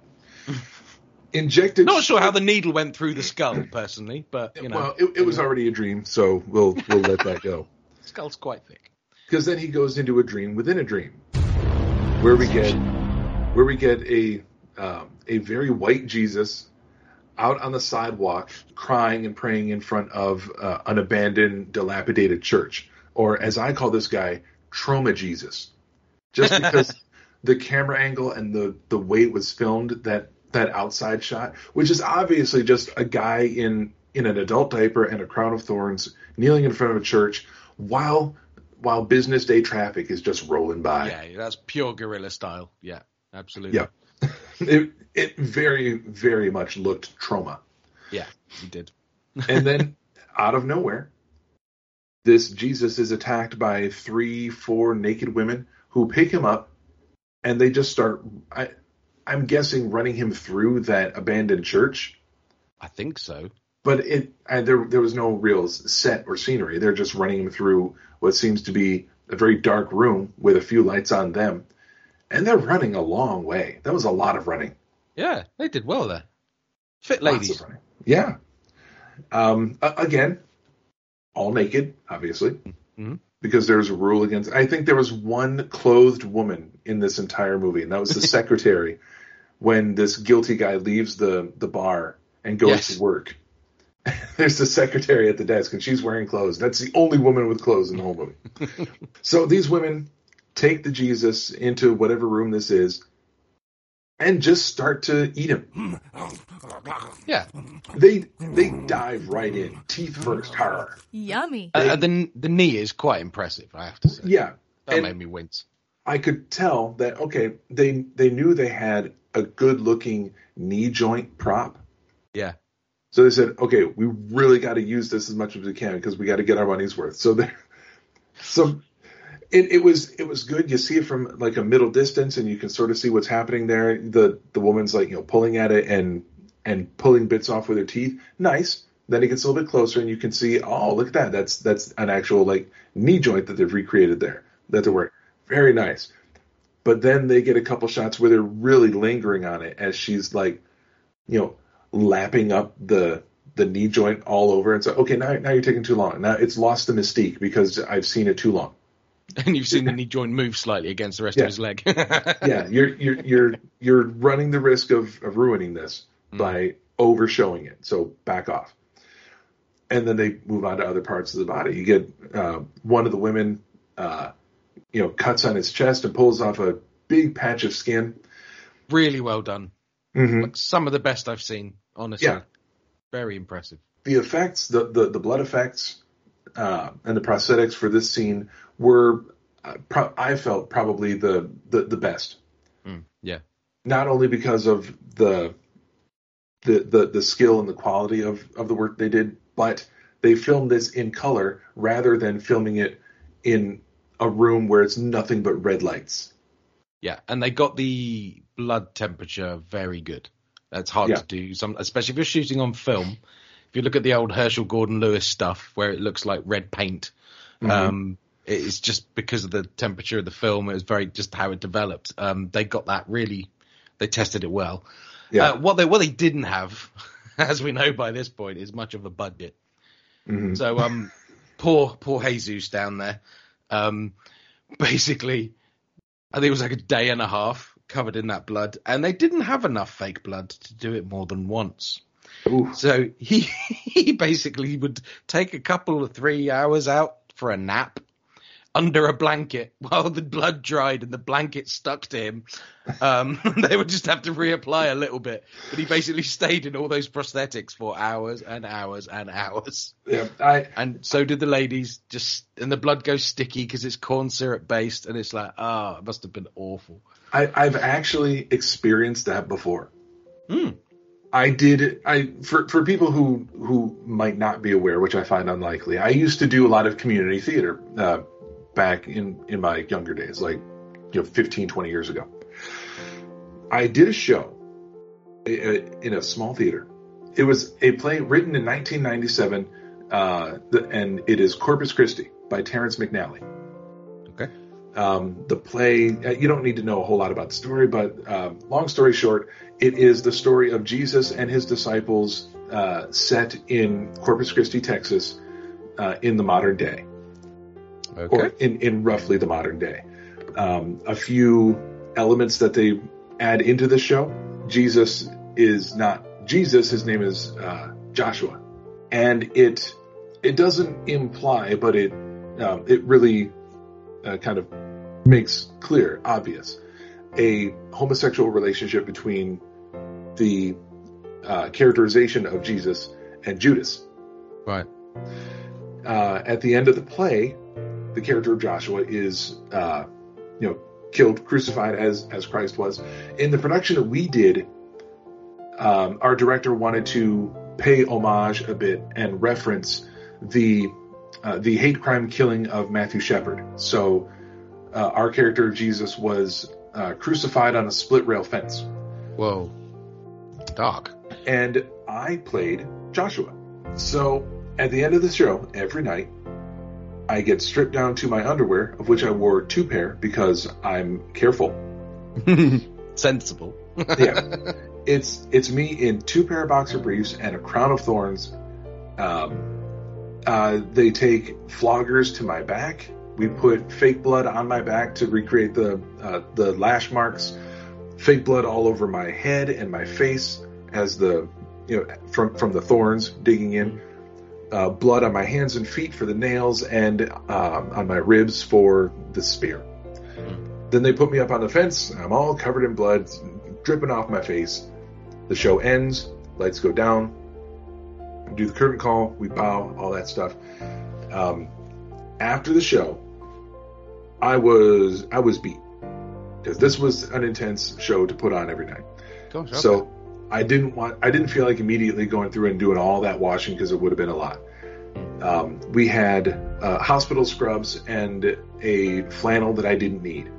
injected. Not sure how the needle went through the skull, personally, but you know, Well, it, it was already a dream, so we'll we'll let that go. skull's quite thick. Because then he goes into a dream within a dream, where we get where we get a um, a very white Jesus out on the sidewalk crying and praying in front of uh, an abandoned, dilapidated church, or as I call this guy, Troma Jesus, just because the camera angle and the the way it was filmed that that outside shot, which is obviously just a guy in in an adult diaper and a crown of thorns kneeling in front of a church while while business day traffic is just rolling by. Yeah, that's pure guerrilla style. Yeah, absolutely. Yeah. It it very very much looked Troma. Yeah, he did. And then out of nowhere, this Jesus is attacked by three, four naked women who pick him up and they just start I I'm guessing running him through that abandoned church. I think so. But it I, there there was no real set or scenery. They're just running him through what seems to be a very dark room with a few lights on them. And they're running a long way. That was a lot of running. Yeah, they did well there. Fit ladies. Yeah. Um, again, all naked, obviously, Mhm. because there's a rule against. I think there was one clothed woman in this entire movie, and that was the secretary when this guilty guy leaves the the bar and goes Yes. to work. There's the secretary at the desk, and she's wearing clothes. That's the only woman with clothes in the whole movie. so these women take the Jesus into whatever room this is, and just start to eat him. Yeah. They they dive right in, teeth first. Har. Yummy. Uh, the the knee is quite impressive, I have to say. Yeah, that and- made me wince. I could tell that. Okay, they they knew they had a good looking knee joint prop, Yeah. So they said, okay, we really got to use this as much as we can because we got to get our money's worth. So there, so. It, it was it was good. You see it from like a middle distance, and you can sort of see what's happening there. The the woman's like you know pulling at it and and pulling bits off with her teeth. Nice. Then it gets a little bit closer, and you can see, oh, look at that. That's that's an actual like knee joint that they've recreated there that they're wearing. Very nice. But then they get a couple shots where they're really lingering on it as she's like, you know, lapping up the the knee joint all over. And so, okay, now now you're taking too long. Now it's lost the mystique because I've seen it too long. And you've seen the knee joint move slightly against the rest Yeah. of his leg. yeah, you're you're you're you're running the risk of, of ruining this by over showing it. So back off. And then they move on to other parts of the body. You get uh, one of the women, uh, you know, cuts on his chest and pulls off a big patch of skin. really well done. Mm-hmm. Like some of the best I've seen, honestly. Yeah. Very impressive. The effects, the the, the blood effects, uh, and the prosthetics for this scene were, uh, pro- I felt probably the the, the best. Mm, yeah. not only because of the the the, the skill and the quality of, of the work they did, but they filmed this in color rather than filming it in a room where it's nothing but red lights. Yeah. And they got the blood temperature very good. That's hard Yeah. to do, some, especially if you're shooting on film. If you look at the old Herschell Gordon Lewis stuff where it looks like red paint, Mhm. um, it's just because of the temperature of the film. It was very just how it developed. Um, they got that really, they tested it well. Yeah. Uh, what they what they didn't have, as we know by this point, is much of a budget. Mhm. So um, poor poor Jesus down there. Um, basically, I think it was like a day and a half covered in that blood, and they didn't have enough fake blood to do it more than once. Ooh. So he he basically would take a couple of three hours out for a nap under a blanket while the blood dried and the blanket stuck to him. Um, they would just have to reapply a little bit, but he basically stayed in all those prosthetics for hours and hours and hours. Yeah, I And so did the ladies. Just and the blood goes sticky because it's corn syrup based, and it's like, oh, it must have been awful. I, I've actually experienced that before. Hmm. I did. I for for people who who might not be aware, which I find unlikely. I used to do a lot of community theater uh, back in in my younger days, like you know, 15, 20 years ago. I did a show in a small theater. It was a play written in 1997, uh, and it is Corpus Christi by Terrence McNally. Okay. Um, the play, uh, you don't need to know a whole lot about the story, but um, long story short, it is the story of Jesus and his disciples uh, set in Corpus Christi, Texas, uh, in the modern day, Okay. or in, in roughly the modern day. Um, a few elements that they add into the show. Jesus is not Jesus. His name is uh, Joshua, and it it doesn't imply, but it um, it really uh, kind of makes clear, obvious, a homosexual relationship between the uh, characterization of Jesus and Judas. Right. Uh, at the end of the play, the character of Joshua is, uh, you know, killed, crucified as as Christ was. In the production that we did, um, our director wanted to pay homage a bit and reference the uh, the hate crime killing of Matthew Shepard. So, uh, our character of Jesus was uh, crucified on a split rail fence, Whoa. Dark. and I played Joshua. So, at the end of the show, every night, I get stripped down to my underwear, of which I wore two pair because I'm careful. Sensible. Yeah, it's it's me in two pair of boxer briefs and a crown of thorns. Um, uh, they take floggers to my back. We put fake blood on my back to recreate the uh, the lash marks. Fake blood all over my head and my face as the you know from from the thorns digging in. Uh, blood on my hands and feet for the nails and um, on my ribs for the spear. Then they put me up on the fence. I'm all covered in blood, dripping off my face. The show ends. Lights go down. We do the curtain call. We bow. All that stuff. Um, after the show, I was I was beat because this was an intense show to put on every night. Gosh, okay. I didn't want I didn't feel like immediately going through and doing all that washing because it would have been a lot. Um, we had uh, hospital scrubs and a flannel that I didn't need,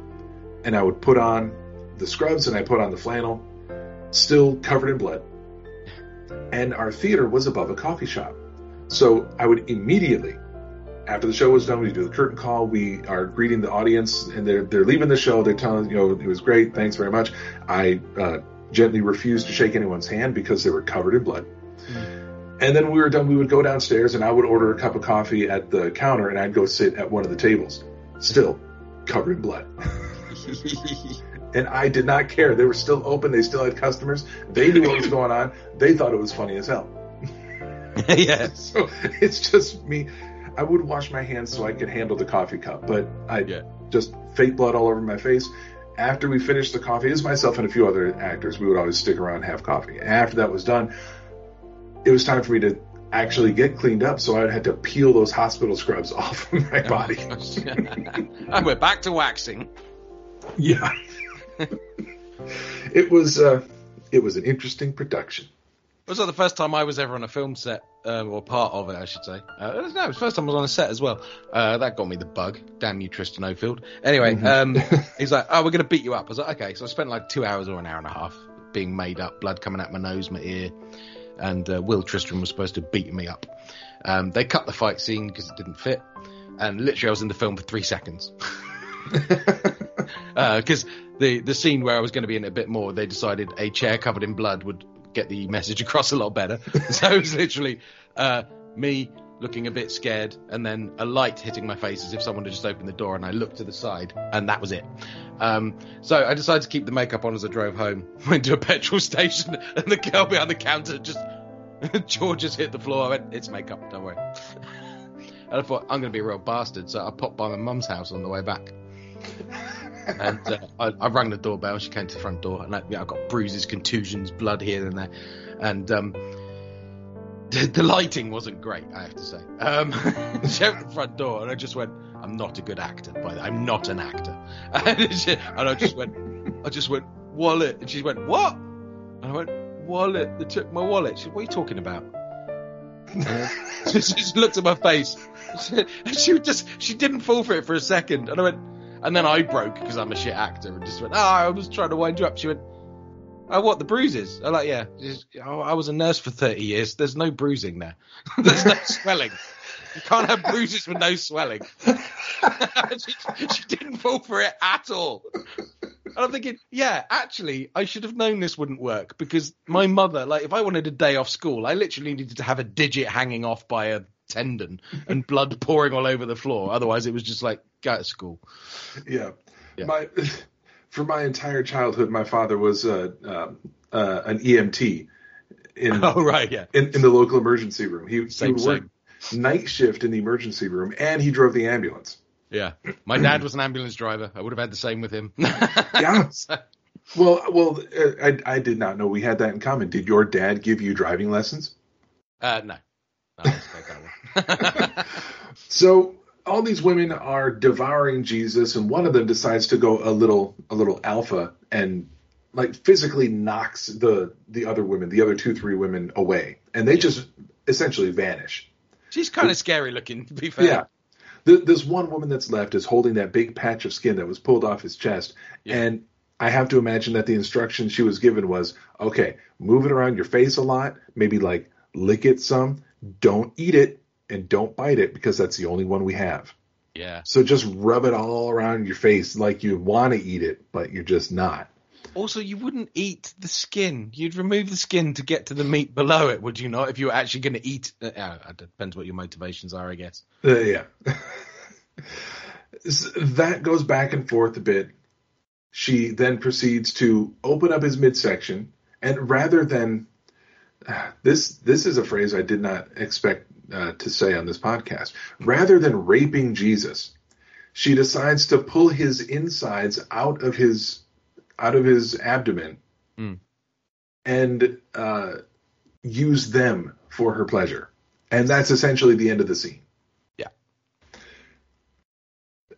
and I would put on the scrubs and I put on the flannel, still covered in blood. And our theater was above a coffee shop, so I would immediately. After the show was done, we do the curtain call. We are greeting the audience, and they're they're leaving the show. They're telling you know it was great, thanks very much. I uh, gently refused to shake anyone's hand because they were covered in blood. Hmm. And then when we were done, we would go downstairs and I would order a cup of coffee at the counter and I'd go sit at one of the tables, still covered in blood. and I did not care. They were still open. They still had customers. They knew what was going on. They thought it was funny as hell. yeah. So it's just me. I would wash my hands so I could handle the coffee cup, but I Yeah. just fake blood all over my face. After we finished the coffee, it was myself and a few other actors. We would always stick around and have coffee. And After that was done, it was time for me to actually get cleaned up. So I had to peel those hospital scrubs off of my body. and we're back to waxing. Yeah. it was uh, it was an interesting production. It was like the first time I was ever on a film set, um, or part of it, I should say. Uh, no, it was the first time I was on a set as well. Uh, that got me the bug. Damn you, Tristan O'Field. Anyway, um, he's like, "Oh, we're going to beat you up." I was like, "Okay." So I spent like two hours or an hour and a half being made up, blood coming out my nose, my ear, and uh, Will Tristram was supposed to beat me up. Um, they cut the fight scene because it didn't fit, and literally I was in the film for three seconds. because the the scene where I was going to be in it a bit more, they decided a chair covered in blood would get the message across a lot better. so it was literally uh, me looking a bit scared, and then a light hitting my face as if someone had just opened the door, and I looked to the side, and that was it. Um, so I decided to keep the makeup on as I drove home. Went to a petrol station, and the girl behind the counter just George just hit the floor. I went, "It's makeup, don't worry." And I thought I'm going to be a real bastard, so I popped by my mum's house on the way back and uh, I, I rang the doorbell. She came to the front door, and I, yeah, I got bruises, contusions, blood here and there, and um, the, the lighting wasn't great. I have to say. Um, she opened the front door, and I just went, "I'm not a good actor. By the, I'm not an actor." And, she, and I just went, I just went wallet, and she went, "What?" And I went, "Wallet. They took my wallet." She said, "What are you talking about?" She just looked at my face. And she just she didn't fall for it for a second, and I went. And then I broke because I'm a shit actor and just went, oh, I was trying to wind you up. She went, oh, what, the bruises? I'm like, yeah. Says, oh, I was a nurse for 30 years. There's no bruising there. There's no swelling. You can't have bruises with no swelling. she, she didn't fall for it at all. And I'm thinking, yeah, actually, I should have known this wouldn't work because my mother, like, if I wanted a day off school, I literally needed to have a digit hanging off by a tendon and blood pouring all over the floor. Otherwise, it was just like, go to school. Yeah. Yeah. My for my entire childhood, my father was uh, uh, uh, an EMT in, Oh, right, yeah. in in the local emergency room. He, he Same, night shift in the emergency room, and he drove the ambulance. Yeah. My dad was an ambulance driver. I would have had the same with him. Yeah. Well, well, uh, I I did not know we had that in common. Did your dad give you driving lessons? Uh, no. No, I expect that one. So all these women are devouring Jesus, and one of them decides to go a little a little alpha and like physically knocks the the other women, the other two three women away, and they just essentially vanish. She's kind of scary looking, to be fair. Yeah. Th- This one woman that's left is holding that big patch of skin that was pulled off his chest, Yeah. and I have to imagine that the instruction she was given was, okay, move it around your face a lot, maybe like lick it some, don't eat it, and don't bite it because that's the only one we have. Yeah. So just rub it all around your face like you want to eat it, but you're just not. Also, you wouldn't eat the skin. You'd remove the skin to get to the meat below it, would you not? If you were actually going to eat. Uh, uh, it depends what your motivations are, I guess. Uh, yeah. That goes back and forth a bit. She then proceeds to open up his midsection, and rather than this, this is a phrase I did not expect uh, to say on this podcast. Rather than raping Jesus, she decides to pull his insides out of his out of his abdomen Hmm. and uh, use them for her pleasure, and that's essentially the end of the scene.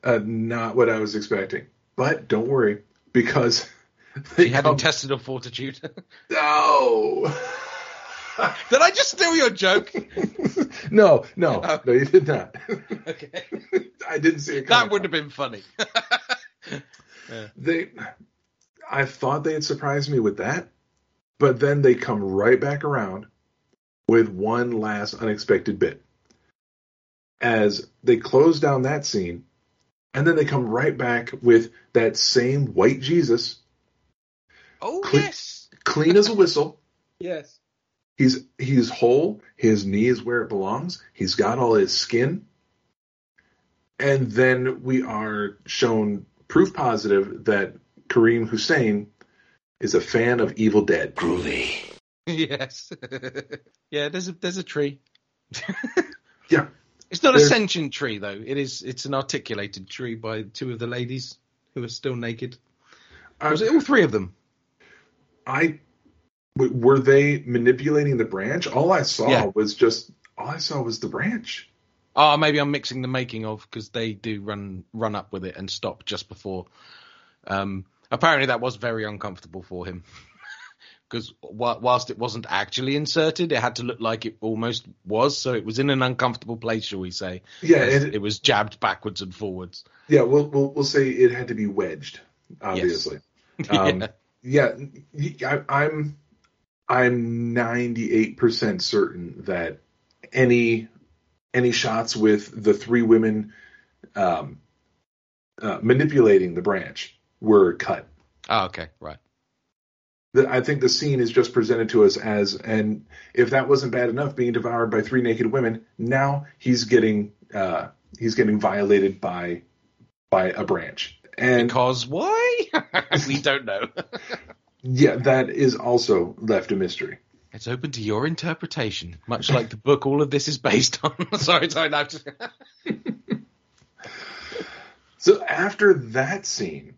uh, not what I was expecting. But don't worry, because they She had come- intestinal fortitude. no, Did I just steal your joke? no, no, Oh. no, you did not. Okay. I didn't see it. That would have been funny. They, I thought they had surprised me with that, but then they come right back around with one last unexpected bit. As they close down that scene, and then they come right back with that same white Jesus, oh, Click. yes. clean as a whistle. Yes. He's he's whole. His knee is where it belongs. He's got all his skin. And then we are shown proof positive that Karim Hussain is a fan of Evil Dead. Groovy. Yes. yeah, there's a there's a tree. Yeah. It's not a sentient tree though. It is it's an articulated tree by two of the ladies who are still naked. Uh, Was it all three of them? I w- were they manipulating the branch? All I saw Yeah. was just all I saw was the branch. Oh, maybe I'm mixing the making of because they do run run up with it and stop just before. Um, apparently, that was very uncomfortable for him because whilst it wasn't actually inserted, it had to look like it almost was. So it was in an uncomfortable place, shall we say? Yeah, and it was jabbed backwards and forwards. yeah, we'll, we'll we'll say it had to be wedged, obviously. Um, yeah. yeah, I, I'm I'm 98% certain that any any shots with the three women um, uh, manipulating the branch were cut. Oh, okay, right. The, I think the scene is just presented to us as, and if that wasn't bad enough, being devoured by three naked women, now he's getting uh, he's getting violated by by a branch, and Because why? we don't know. yeah, that is also left a mystery. It's open to your interpretation, much like the book all of this is based on. sorry, sorry, no. just- So after that scene,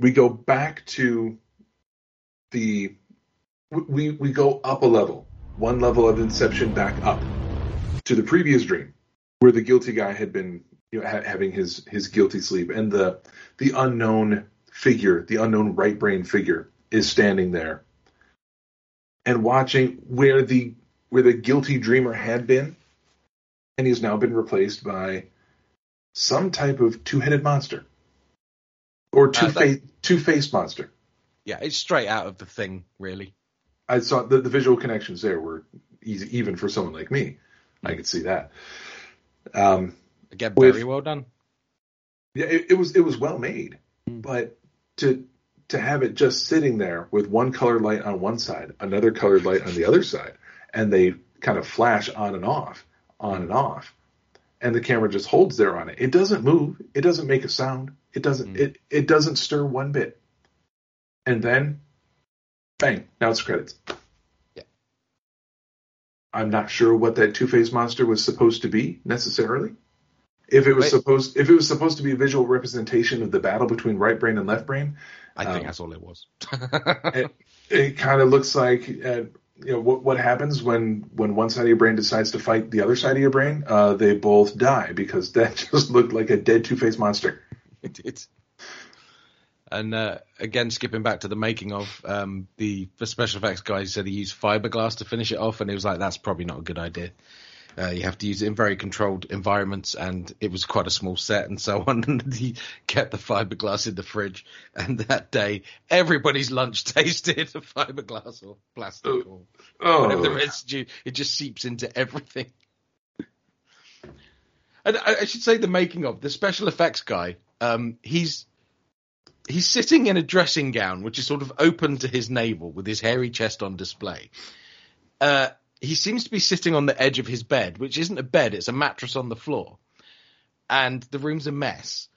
we go back to the we we go up a level, one level of Inception back up to the previous dream, where the guilty guy had been you know, ha- having his his guilty sleep, and the the unknown figure, the unknown right brain figure, is standing there and watching where the where the guilty dreamer had been, and he's now been replaced by some type of two-headed monster or two that- face two-faced monster. yeah, it's straight out of the thing, really. I saw the, the visual connections there were easy, even for someone like me. I could see that. Um, Again, With- very well done. yeah, it, it was it was well made, Mm. but to to have it just sitting there with one colored light on one side, another colored light on the other side, and they kind of flash on and off, on and off, and the camera just holds there on it. It doesn't move. It doesn't make a sound. It doesn't. Mm. It it doesn't stir one bit. And then, bang! Now it's credits. Yeah. I'm not sure what that Two Face monster was supposed to be necessarily. If it was Wait. supposed, if it was supposed to be a visual representation of the battle between right brain and left brain, I think Um, that's all it was. it kind of looks like uh, you know what what happens when when one side of your brain decides to fight the other side of your brain. Uh, they both die because that just looked like a dead Two Face monster. it did. And uh, again, skipping back to the making of um, the the special effects guy said he used fiberglass to finish it off, and he was like, "That's probably not a good idea. Uh, you have to use it in very controlled environments, and it was quite a small set and so on." And he kept the fiberglass in the fridge, and that day, everybody's lunch tasted of fiberglass or plastic or whatever the Oh, residue. It just seeps into everything. And I, I should say the making of the special effects guy. Um, he's he's sitting in a dressing gown which is sort of open to his navel with his hairy chest on display. Uh, he seems to be sitting on the edge of his bed, which isn't a bed; it's a mattress on the floor, and the room's a mess.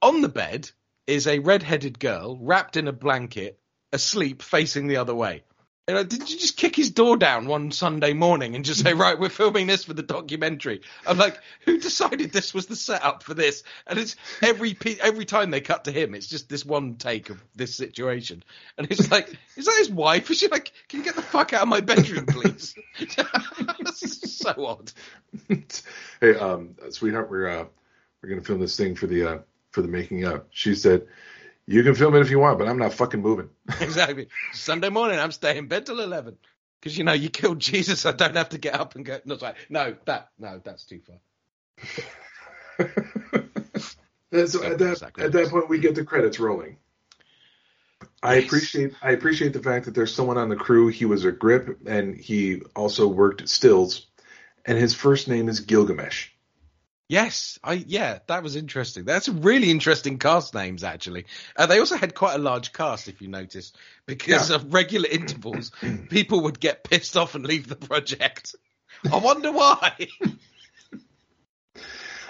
On the bed is a red-headed girl wrapped in a blanket, asleep, facing the other way. Did you just kick his door down one Sunday morning and just say, right, we're filming this for the documentary? I'm like, who decided this was the setup for this? And it's every every time they cut to him, it's just this one take of this situation. And it's like, is that his wife? Is she like, can you get the fuck out of my bedroom, please? this is so odd. hey, um, sweetheart, we're uh, we're gonna film this thing for the uh, for the making up. She said, "You can film it if you want, but I'm not fucking moving." Exactly. Sunday morning, I'm staying in bed till 11. Because, you know, you killed Jesus. I don't have to get up and go. No, sorry. No, that, no, that's too far. so at that at that point, we get the credits rolling. I appreciate I appreciate the fact that there's someone on the crew. He was a grip, and he also worked stills. And his first name is Gilgamesh. Yes, I yeah, that was interesting. That's really interesting cast names actually. Uh, they also had quite a large cast, if you notice, because Yeah. of regular intervals, people would get pissed off and leave the project. I wonder why.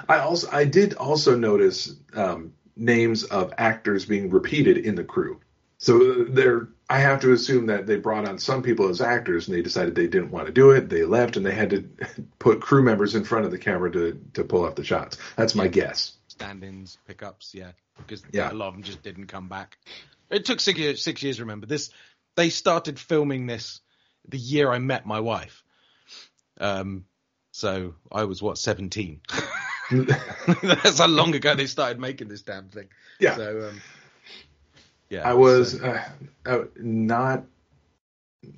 I also I did also notice um, names of actors being repeated in the crew. So there, I have to assume that they brought on some people as actors, and they decided they didn't want to do it. They left, and they had to put crew members in front of the camera to to pull off the shots. That's my guess. Stand-ins, pickups, yeah, because Yeah. a lot of them just didn't come back. It took six years. Six years. Remember this? They started filming this the year I met my wife. Um, so I was what seventeen. That's how long ago they started making this damn thing. yeah, So, um, yeah, I was so- uh, not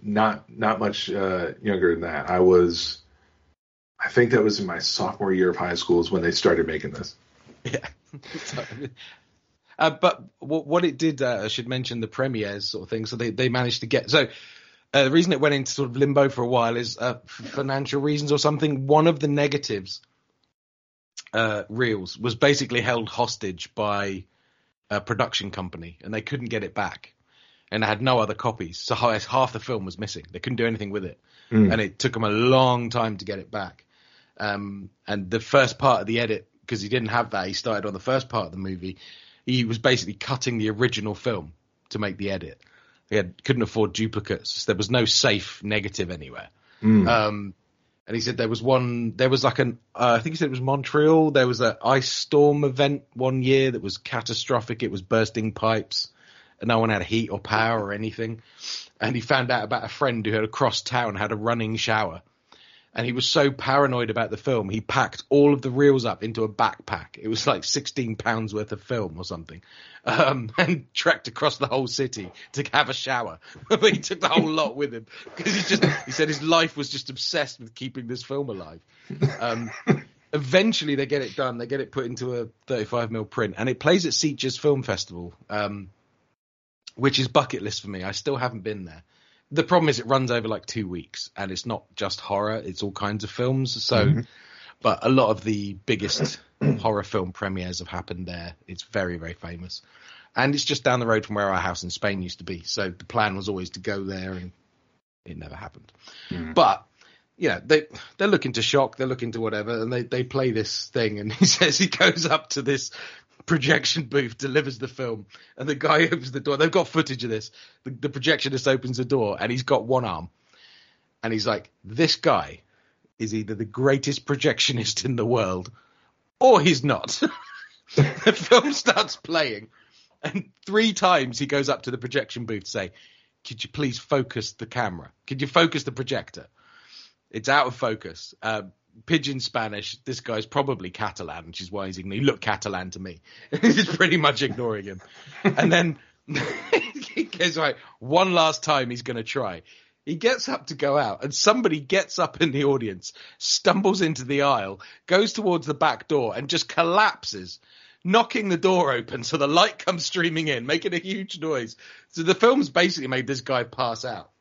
not not much uh, younger than that. I was. I think that was in my sophomore year of high school is when they started making this. yeah. Uh, but what, what it did, uh, I should mention the premieres sort of thing. So they, they managed to get so. Uh, the reason it went into sort of limbo for a while is uh, financial reasons or something. One of the negatives uh, reels was basically held hostage by a production company, and they couldn't get it back, and they had no other copies. So half half the film was missing. They couldn't do anything with it, Mm. and it took them a long time to get it back. Um, and the first part of the edit, because he didn't have that, he started on the first part of the movie. He was basically cutting the original film to make the edit. He had, couldn't afford duplicates. There was no safe negative anywhere. Mm. Um, and he said there was one, there was like an, uh, I think he said it was Montreal. There was an ice storm event one year that was catastrophic. It was bursting pipes and no one had heat or power or anything. And he found out about a friend who had across town had a running shower. And he was so paranoid about the film, he packed all of the reels up into a backpack. It was like 16 pounds worth of film or something. Um, and trekked across the whole city to have a shower. but he took the whole lot with him because he just, he said his life was just obsessed with keeping this film alive. Um, eventually they get it done. They get it put into a 35 mil print and it plays at Sitges Film Festival. Um, which is bucket list for me. I still haven't been there. The problem is it runs over like two weeks, and it's not just horror; it's all kinds of films. So, Mhm. but a lot of the biggest horror film premieres have happened there. It's very, very famous, and it's just down the road from where our house in Spain used to be. So the plan was always to go there, and it never happened. Mhm. But you know, they they're looking to shock, they're looking to whatever, and they they play this thing, and he says he goes up to this projection booth, delivers the film, and the guy opens the door. They've got footage of this. The, the projectionist opens the door, and he's got one arm, and he's like, "This guy is either the greatest projectionist in the world, or he's not." the film starts playing, and three times he goes up to the projection booth to say, "Could you please focus the camera? Could you focus the projector?" It's out of focus. Uh, Pidgin Spanish. This guy's probably Catalan, which is why he's ignoring. He looked Catalan to me. he's pretty much ignoring him. And then he goes right. One last time, he's going to try. He gets up to go out, and somebody gets up in the audience, stumbles into the aisle, goes towards the back door, and just collapses, knocking the door open so the light comes streaming in, making a huge noise. So the film's basically made this guy pass out,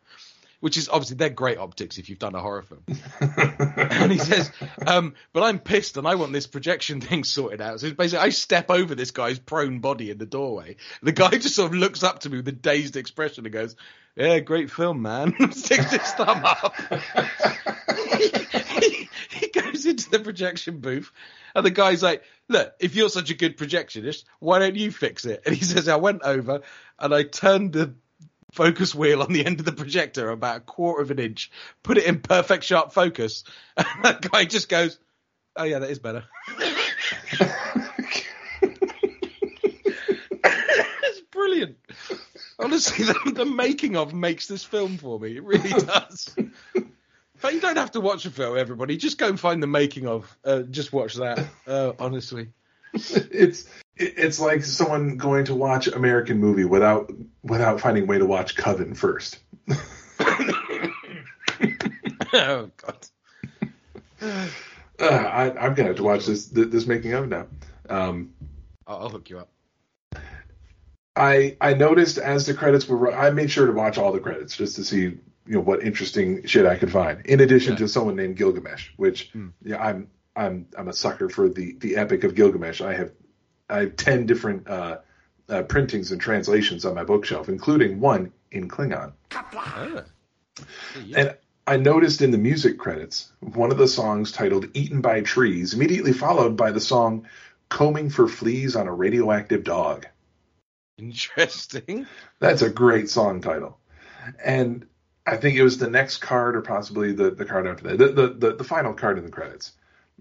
which is obviously they're great optics if you've done a horror film. and he says, um, "But I'm pissed, and I want this projection thing sorted out." So basically, I step over this guy's prone body in the doorway. The guy just sort of looks up to me with a dazed expression and goes, "Yeah, great film, man." Sticks his thumb up. he, he goes into the projection booth, and the guy's like, "Look, if you're such a good projectionist, why don't you fix it?" And he says, "I went over and I turned the." Focus wheel on the end of the projector about a quarter of an inch, put it in perfect sharp focus, and that guy just goes, "Oh yeah, that is better." it's brilliant. Honestly, the, the making of makes this film for me. It really does. But you don't have to watch a film, everybody. Just go and find the making of. Uh, just watch that. Uh, honestly, it's it- it's like someone going to watch American movie without without finding a way to watch Coven first. oh god. Uh, I, I'm gonna have to watch this this making of now. Um, I'll, I'll hook you up. I I noticed as the credits were, I made sure to watch all the credits just to see you know what interesting shit I could find. In addition Yeah. to someone named Gilgamesh, which Hmm. yeah, I'm I'm I'm a sucker for the the Epic of Gilgamesh. I have I have ten different uh, uh, printings and translations on my bookshelf, including one in Klingon. Oh. And I noticed in the music credits one of the songs titled "Eaten by Trees," immediately followed by the song "Combing for Fleas on a Radioactive Dog." Interesting. That's a great song title. And I think it was the next card or possibly the, the card after that. The, the, the, the final card in the credits.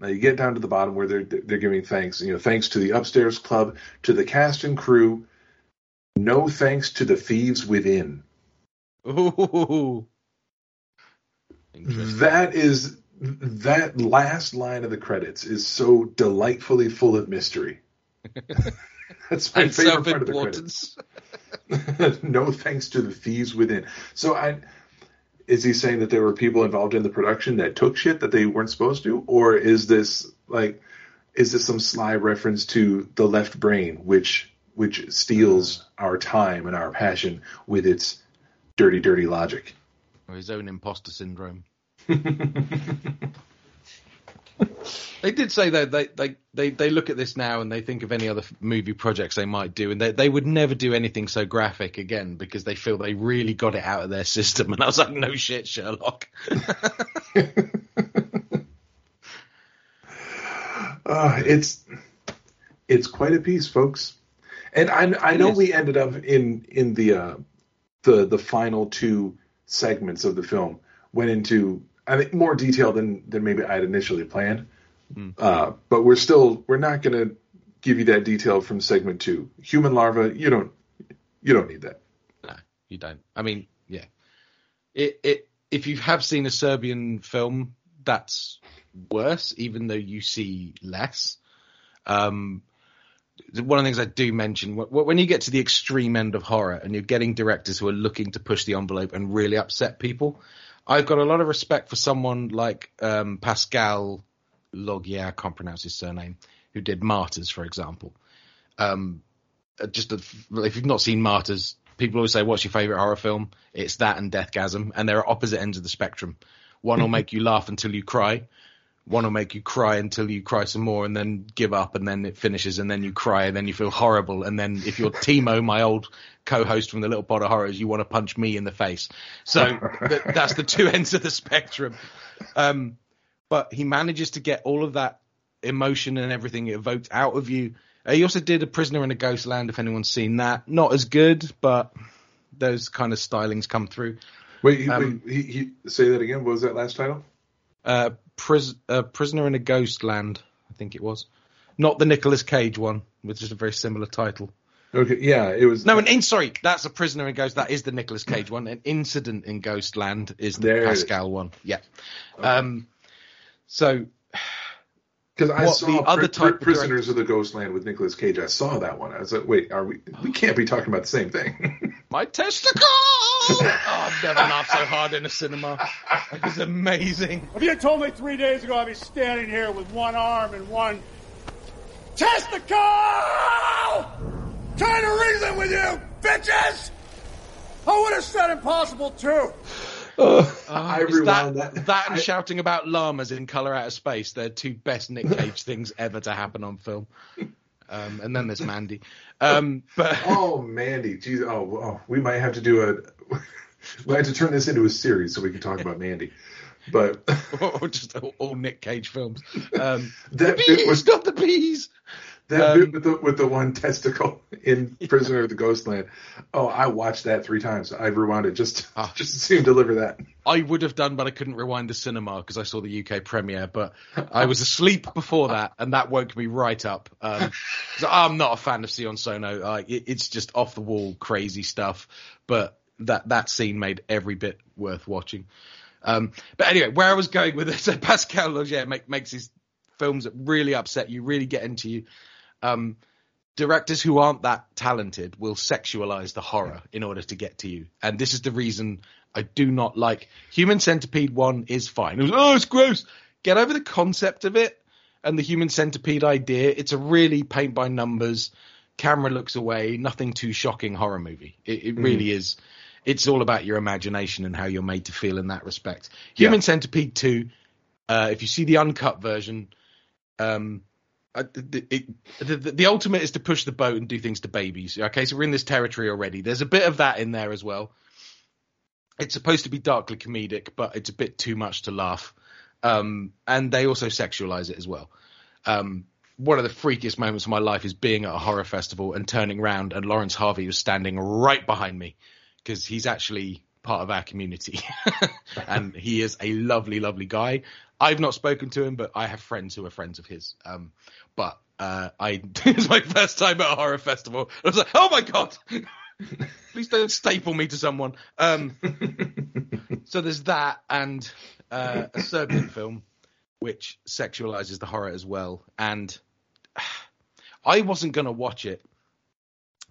Now you get down to the bottom where they're they're giving thanks, you know, thanks to the upstairs club, to the cast and crew. No thanks to the thieves within. Ooh. That is that last line of the credits is so delightfully full of mystery. That's my favorite part of the credits. no thanks to the thieves within. So I is he saying that there were people involved in the production that took shit that they weren't supposed to, or is this like is this some sly reference to the left brain, which which steals our time and our passion with its dirty, dirty logic? Or his own imposter syndrome. They did say though they, they, they, they look at this now and they think of any other movie projects they might do, and they, they would never do anything so graphic again because they feel they really got it out of their system. And I was like, no shit, Sherlock. Uh, it's it's quite a piece, folks. And I I know we ended up in in the uh, the the final two segments of the film went into I think more detail than than maybe I had initially planned. Hmm. Uh, but we're still we're not going to give you that detail from segment two. Human larva, you don't you don't need that. No, you don't. I mean, yeah. It it if you have seen a Serbian film, that's worse, even though you see less. Um, one of the things I do mention wh- wh- when you get to the extreme end of horror and you're getting directors who are looking to push the envelope and really upset people, I've got a lot of respect for someone like um, Pascal Laugier, I can't pronounce his surname, who did Martyrs, for example. Um, uh, just a, if you've not seen Martyrs, people always say, "What's your favorite horror film?" It's that and Deathgasm, and they're at opposite ends of the spectrum. One will make you laugh until you cry. One will make you cry until you cry some more, and then give up, and then it finishes, and then you cry, and then you feel horrible, and then if you're Timo, my old co-host from the Little Pot of Horrors, you want to punch me in the face. So th- that's the two ends of the spectrum. Um, but he manages to get all of that emotion and everything evoked out of you. Uh, he also did a Prisoner in a Ghost Land. If anyone's seen that, not as good, but those kind of stylings come through. Wait, Um, wait he, he, say that again. What was that last title? Uh, Pris- uh, Prisoner in a Ghost Land, I think it was, not the Nicolas Cage one, which is a very similar title. Okay, yeah, it was. No, an in sorry, that's a Prisoner in Ghost. That is the Nicolas Cage one. An Incident in Ghostland is the There it is. Pascal one. Yeah. Um. So Because I What saw the other Pri- type of Prisoners of the Ghostland with Nicolas Cage. I saw that one. I was like, wait, are we? We can't be talking about the same thing. my testicle. oh, I've never laughed so hard in a cinema. It was amazing. If you had told me three days ago I'd be standing here with one arm and one testicle, trying to reason with you, bitches, I would have said impossible too. I rewound that, that. that and shouting about llamas in Color Out of Space, they're two best Nick Cage things ever to happen on film. Um, and then there's Mandy. Um, but Oh, Mandy, geez, oh, oh, we might have to do a. we have to turn this into a series so we can talk about Mandy. But or just all, all Nick Cage films. Um, the bees, was not the bees. That Um, bit with the with the one testicle in Prisoner of the Ghostland. Oh, I watched that three times. I rewound it just Ah. just to see him deliver that. I would have done, but I couldn't rewind the cinema because I saw the UK premiere. But I was asleep before that, and that woke me right up. Um, so I'm not a fan of Sion Sono. Uh, it, it's just off the wall, crazy stuff. But that that scene made every bit worth watching. Um, but anyway, where I was going with this, so Pascal Laugier make, makes his films that really upset you, really get into you. Um, directors who aren't that talented will sexualize the horror in order to get to you. And this is the reason I do not like Human Centipede 1 is fine. It was, oh, it's gross. Get over the concept of it and the Human Centipede idea. It's a really paint by numbers, camera looks away, nothing too shocking horror movie. It, it really is. It's all about your imagination and how you're made to feel in that respect. Human Yeah. Centipede 2, uh, if you see the uncut version, um, the, the ultimate is to push the boat and do things to babies. Okay, so we're in this territory already. There's a bit of that in there as well. It's supposed to be darkly comedic, but it's a bit too much to laugh. Um, and they also sexualize it as well. Um, one of the freakiest moments of my life is being at a horror festival and turning around and Laurence Harvey was standing right behind me because he's actually part of our community and he is a lovely, lovely guy. I've not spoken to him, but I have friends who are friends of his. Um, but uh, I it was my first time at a horror festival. I was like, oh my god, please don't staple me to someone. Um, so there's that and uh, a Serbian film which sexualizes the horror as well. And I wasn't going to watch it.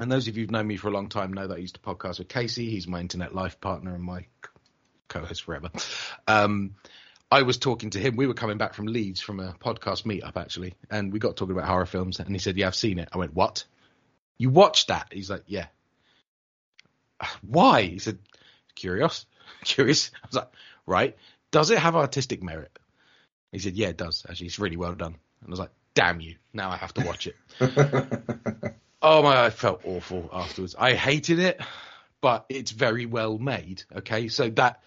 And those of you who've known me for a long time know that I used to podcast with Casey. He's my internet life partner and my co-host forever. Um, I was talking to him. We were coming back from Leeds from a podcast meetup actually, and we got talking about horror films. And he said, "Yeah, I've seen it." I went, "What? You watched that?" He's like, "Yeah." Why? He said, "Curious, curious." I was like, "Right? Does it have artistic merit?" He said, "Yeah, it does. Actually, it's really well done." And I was like, "Damn you! Now I have to watch it." oh my! I felt awful afterwards. I hated it, but it's very well made. Okay, so that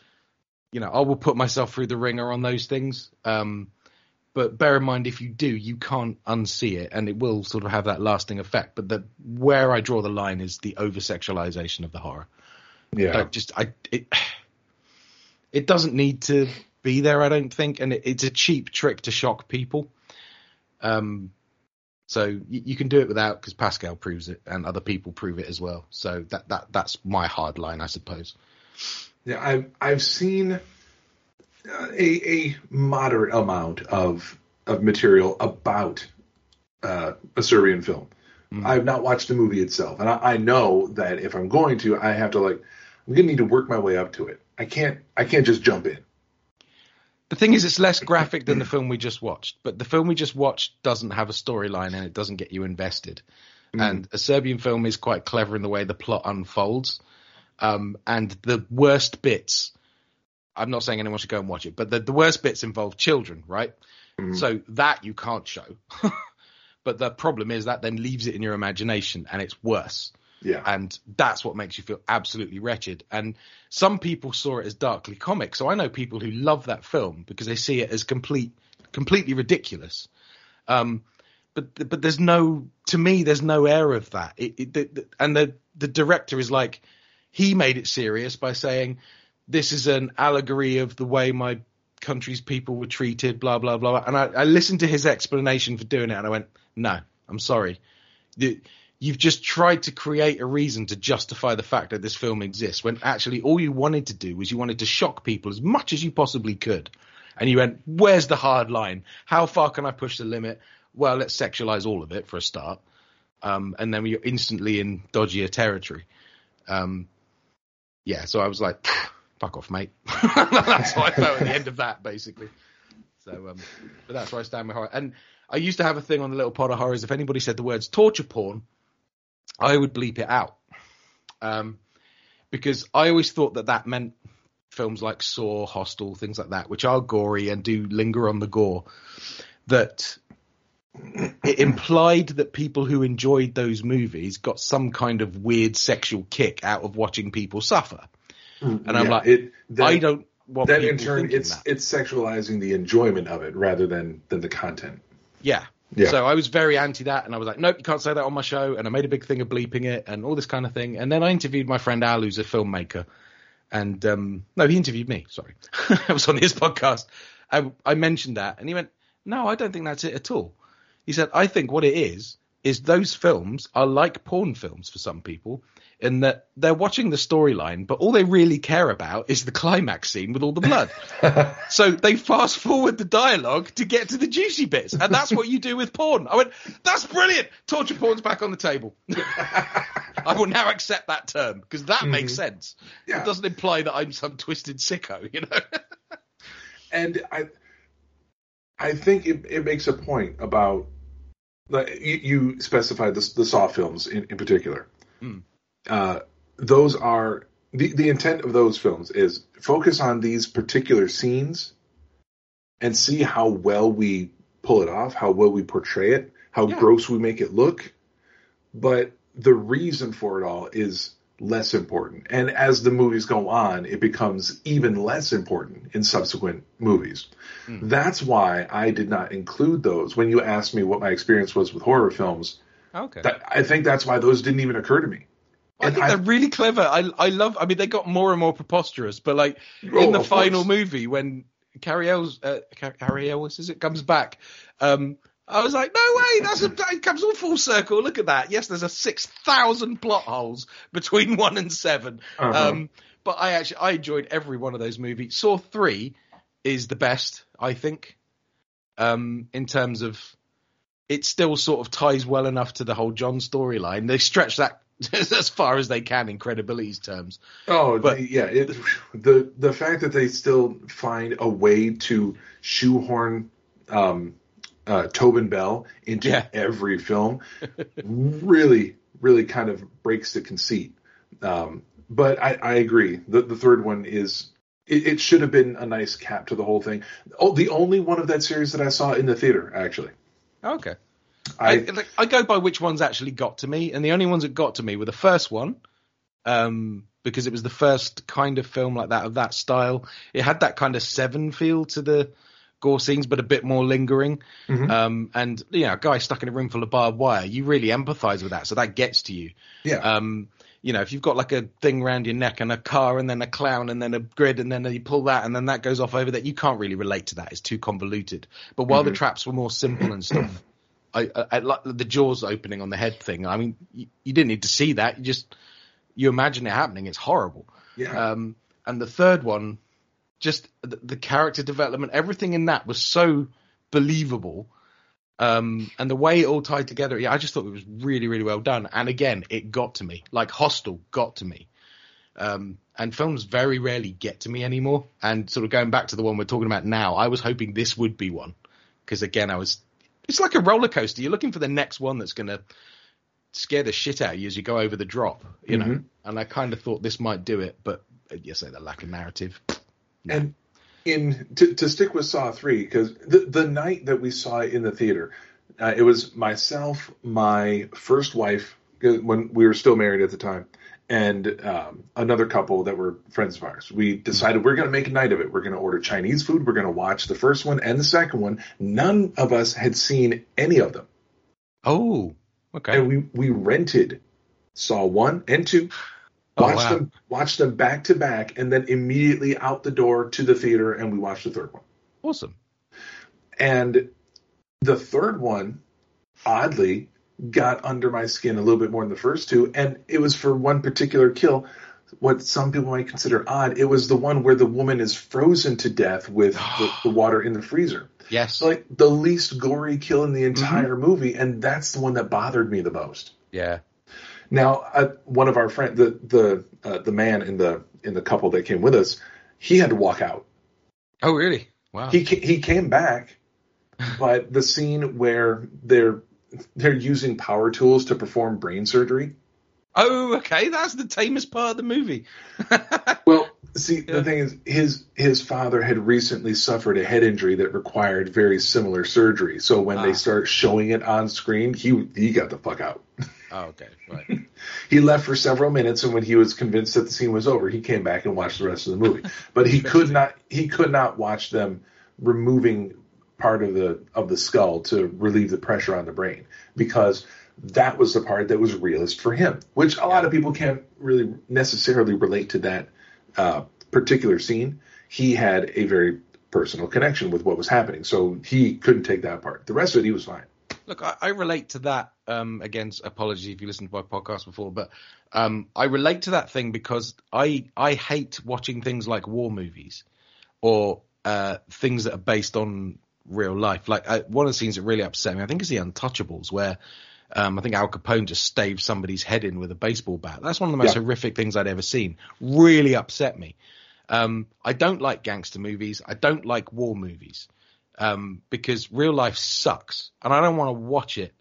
you know, I will put myself through the ringer on those things. Um, but bear in mind, if you do, you can't unsee it, and it will sort of have that lasting effect. But the where I draw the line is the over sexualization of the horror. yeah. Like just I it it doesn't need to be there, I don't think, and it, it's a cheap trick to shock people. Um, so you, you can do it without because Pascal proves it, and other people prove it as well. So that that that's my hard line, I suppose. Yeah, I've I've seen uh, a a moderate amount of of material about uh, a Serbian film. I've not watched the movie itself, and I, I know that if I'm going to, I have to like I'm gonna need to work my way up to it. I can't I can't just jump in. The thing is, it's less graphic than the film we just watched, but the film we just watched doesn't have a storyline and it doesn't get you invested. and a Serbian film is quite clever in the way the plot unfolds. Um, and the worst bits, I'm not saying anyone should go and watch it, but the, the worst bits involve children, right? Mhm. So that you can't show. but the problem is that then leaves it in your imagination and it's worse. Yeah. And that's what makes you feel absolutely wretched. And some people saw it as darkly comic. So I know people who love that film because they see it as complete, completely ridiculous. Um, but but there's no to me there's no air of that. It, it, the, the- and the the director is like he made it serious by saying this is an allegory of the way my country's people were treated, blah blah blah. And I, I listened to his explanation for doing it, and I went, no, I'm sorry. You- You've just tried to create a reason to justify the fact that this film exists when actually all you wanted to do was you wanted to shock people as much as you possibly could. And you went, where's the hard line? How far can I push the limit? Well, let's sexualize all of it for a start. Um, and then you're instantly in dodgier territory. Um, yeah, so I was like, fuck off, mate. that's how I felt at the end of that, basically. So, um, but that's where I stand with horror. And I used to have a thing on the little pot of horrors. If anybody said the words torture porn, I would bleep it out. Um, because I always thought that that meant films like Saw, Hostel, things like that, which are gory and do linger on the gore, that it implied that people who enjoyed those movies got some kind of weird sexual kick out of watching people suffer. And I'm Yeah, like, it, that, I don't want that in turn it's that. it's sexualizing the enjoyment of it rather than than the content. Yeah. Yeah. So I was very anti that, and I was like, nope, you can't say that on my show. And I made a big thing of bleeping it and all this kind of thing. And then I interviewed my friend Al, who's a filmmaker, and um, no, he interviewed me. Sorry, I was on his podcast. I, I mentioned that, and he went, no, I don't think that's it at all. He said, I think what it is is those films are like porn films for some people, in that they're watching the storyline, but all they really care about is the climax scene with all the blood. So they fast forward the dialogue to get to the juicy bits, and that's what you do with porn. I went, that's brilliant. Torture porn's back on the table. I will now accept that term because that makes mm-hmm. sense. Yeah. It doesn't imply that I'm some twisted sicko, you know. and I I think it, it makes a point about you, you specified the the Saw films in, in particular. Hmm. Uh, those are the the intent of those films is focus on these particular scenes and see how well we pull it off, how well we portray it, how Yeah. gross we make it look. But the reason for it all is less important. And as the movies go on, it becomes even less important in subsequent movies. Hmm. That's why I did not include those when you asked me what my experience was with horror films. Okay. That, I think that's why those didn't even occur to me. I and think I- they're really clever. I I love. I mean, they got more and more preposterous, but like Oh, in the final course. movie when Carrie Ells, uh, Cary Elwes, as it comes back, um, I was like, no way, that's a, it comes all full circle. Look at that. Yes, there's a six thousand plot holes between one and 7 Uh-huh. Um, but I actually I enjoyed every one of those movies. Saw three is the best, I think, um, in terms of it still sort of ties well enough to the whole John storyline. They stretch that as far as they can in credibility terms. Oh, But- yeah. It, the the fact that they still find a way to shoehorn um, uh, Tobin Bell into Yeah. every film really, really kind of breaks the conceit. Um, but I, I agree. The the third one is. It, it should have been a nice cap to the whole thing. Oh, the only one of that series that I saw in the theater, actually. Okay. I, I, like, I go by which ones actually got to me, and the only ones that got to me were the first one, um, because it was the first kind of film like that of that style. It had that kind of seven feel to the gore scenes, but a bit more lingering. Mhm. Um, and you know, a guy stuck in a room full of barbed wire, you really empathise with that, so that gets to you. yeah. Um, you know, if you've got like a thing around your neck and a car and then a clown and then a grid and then you pull that and then that goes off over that, you can't really relate to that. It's too convoluted. But while the traps were more simple and stuff, I, I, I like the jaws opening on the head thing. I mean, you, you didn't need to see that. You just you imagine it happening. It's horrible. yeah. Um, and the third one, just the, the character development, everything in that was so believable. Um, and the way it all tied together, yeah, I just thought it was really, really well done. And again, it got to me. Like Hostel got to me. Um, and films very rarely get to me anymore. And sort of going back to the one we're talking about now, I was hoping this would be one. Because again, I was, it's like a roller coaster. You're looking for the next one that's going to scare the shit out of you as you go over the drop, you know. Mhm. And I kind of thought this might do it, but uh, you say the lack of narrative. And in to, to stick with Saw three, because the the night that we saw it in the theater, uh, it was myself, my first wife, when we were still married at the time, and um, another couple that were friends of ours. We decided we're going to make a night of it. We're going to order Chinese food. We're going to watch the first one and the second one. None of us had seen any of them, Oh, okay. and we we rented Saw one and two. Oh, wow. them, watched them back to back, and then immediately out the door to the theater, and we watched the third one. Awesome. And the third one, oddly, got under my skin a little bit more than the first two. And it was for one particular kill, what some people might consider odd. It was the one where the woman is frozen to death with the, the water in the freezer. Yes. It's like the least gory kill in the mm-hmm. entire movie. And that's the one that bothered me the most. yeah. Now, uh, one of our friends, the the uh, the man in the in the couple that came with us, he had to walk out. Oh, really? Wow. He he came back, but the scene where they're they're using power tools to perform brain surgery. oh, okay. That's the tamest part of the movie. Well, see, Yeah. the thing is, his his father had recently suffered a head injury that required very similar surgery. So when Ah. they start showing it on screen, he he got the fuck out. oh, okay. Right. He left for several minutes, and when he was convinced that the scene was over, he came back and watched the rest of the movie. But he could not he could not watch them removing part of the of the skull to relieve the pressure on the brain because that was the part that was realist for him, which a lot of people can't really necessarily relate to that uh, particular scene. He had a very personal connection with what was happening, so he couldn't take that part. The rest of it, he was fine. Look, I, I relate to that. Um, again, apology if you listened to my podcast before, but um, I relate to that thing because I I hate watching things like war movies or uh, things that are based on real life. Like uh, one of the scenes that really upset me, I think, is the Untouchables, where um, I think Al Capone just staved somebody's head in with a baseball bat. That's one of the most Yeah. horrific things I'd ever seen. Really upset me. Um, I don't like gangster movies. I don't like war movies um, because real life sucks, and I don't want to watch it.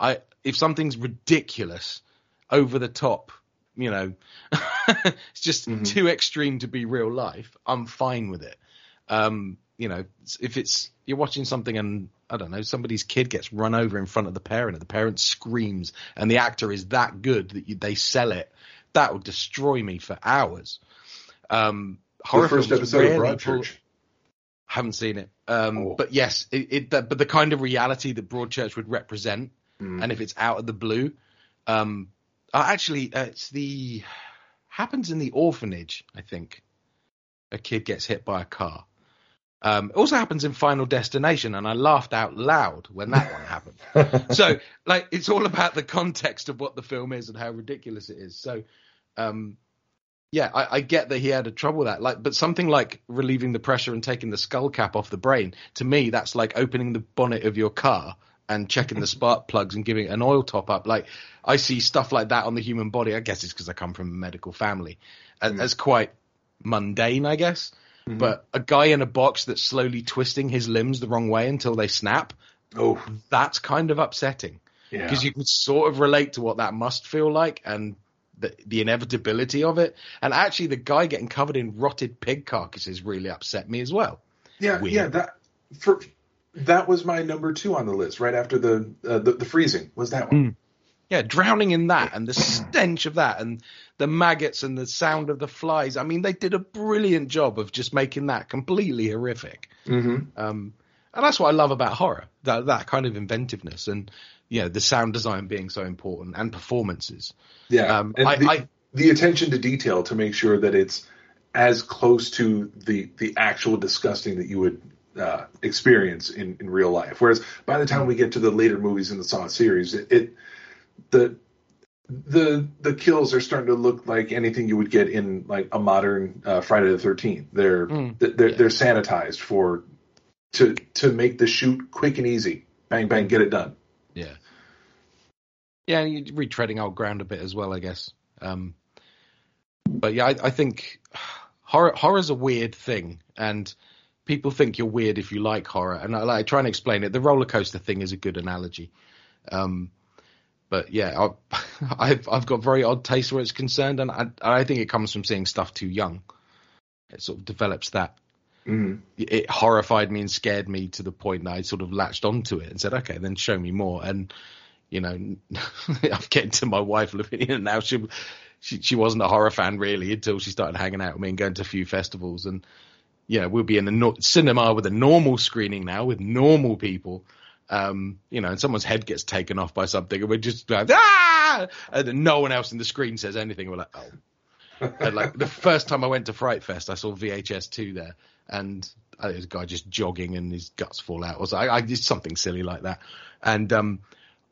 I if something's ridiculous, over the top, you know, it's just Mhm. too extreme to be real life. I'm fine with it. Um, you know, if it's you're watching something and I don't know, somebody's kid gets run over in front of the parent, and the parent screams, and the actor is that good that you, they sell it, that would destroy me for hours. Um, horror the first episode of rarely pull- Broadchurch. haven't seen it. Um, Oh. But yes, it, it but the kind of reality that Broadchurch would represent, Mm. and if it's out of the blue, um, uh, actually, uh, it's the happens in the orphanage. I think a kid gets hit by a car. Um, it also happens in Final Destination, and I laughed out loud when that one happened. So, like, it's all about the context of what the film is and how ridiculous it is. So, um, yeah, I, I get that he had a trouble with that. Like, but something like relieving the pressure and taking the skull cap off the brain, to me, that's like opening the bonnet of your car and checking the spark plugs and giving it an oil top up. Like, I see stuff like that on the human body. I guess it's because I come from a medical family, Mm. as quite mundane, I guess. Mhm. But a guy in a box that's slowly twisting his limbs the wrong way until they snap, oh, that's kind of upsetting yeah. because you can sort of relate to what that must feel like and the, the inevitability of it. And actually, the guy getting covered in rotted pig carcasses really upset me as well. Yeah, Weird. yeah. That for that was my number two on the list, right after the uh, the, the freezing was that one. Yeah, drowning in that and the stench of that and the maggots and the sound of the flies. I mean, they did a brilliant job of just making that completely horrific. Mm-hmm. Um, and that's what I love about horror that that kind of inventiveness and you know the sound design being so important and performances. Yeah, Um, and I- the, I- the attention to detail to make sure that it's as close to the the actual disgusting that you would uh, experience in, in real life. Whereas by the time we get to the later movies in the Saw series, it, it the the the kills are starting to look like anything you would get in like a modern uh, Friday the Thirteenth. They're Mm, they're yeah. they're sanitized for to to make the shoot quick and easy. Bang bang, get it done. Yeah. Yeah, you're retreading old ground a bit as well, I guess. Um, but yeah, I, I think horror horror's a weird thing, and people think you're weird if you like horror. And I, like, I try and explain it. The roller coaster thing is a good analogy. Um, but yeah, I, I've I've got very odd taste where it's concerned, and I I think it comes from seeing stuff too young. It sort of develops that. Mm. It horrified me and scared me to the point that I sort of latched onto it and said, "Okay, then show me more." And you know, I'm getting to my wife living in now. She, she she wasn't a horror fan really until she started hanging out with me and going to a few festivals. And you know, we'll be in the no- cinema with a normal screening now with normal people. Um, you know, and someone's head gets taken off by something, and we're just like, ah, and no one else in the screen says anything. We're like, oh. and like the first time I went to Fright Fest, I saw VHS two there, and I think a guy just jogging and his guts fall out, or so I, I did something silly like that, and um,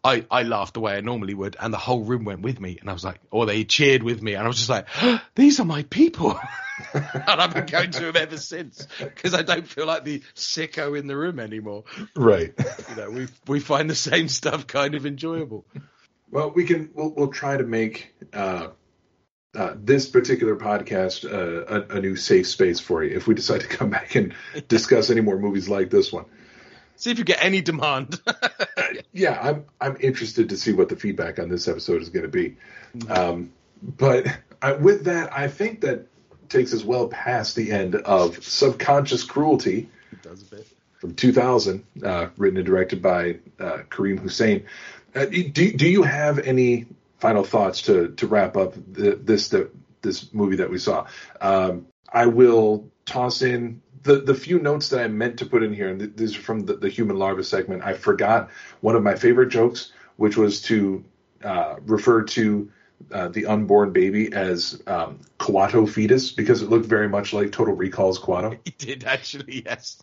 I, I laughed the way I normally would, and the whole room went with me, and I was like, or they cheered with me, and I was just like, these are my people, and I've been going to them ever since because I don't feel like the sicko in the room anymore. Right. You know, we we find the same stuff kind of enjoyable. Well, we can. We'll, we'll try to make uh, uh, this particular podcast uh, a, a new safe space for you if we decide to come back and discuss any more movies like this one. See if you get any demand. yeah, I'm I'm interested to see what the feedback on this episode is going to be. Um, but I, with that, I think that takes us well past the end of Subconscious Cruelty it does a bit. from 2000, uh, written and directed by uh, Karim Hussain. Uh, do do you have any final thoughts to to wrap up the, this the, this movie that we saw? Um, I will toss in the the few notes that I meant to put in here, and th- these are from the, the human larva segment. I forgot one of my favorite jokes, which was to uh, refer to uh, the unborn baby as um, Kuato fetus because it looked very much like Total Recall's Kuato. He did actually, yes.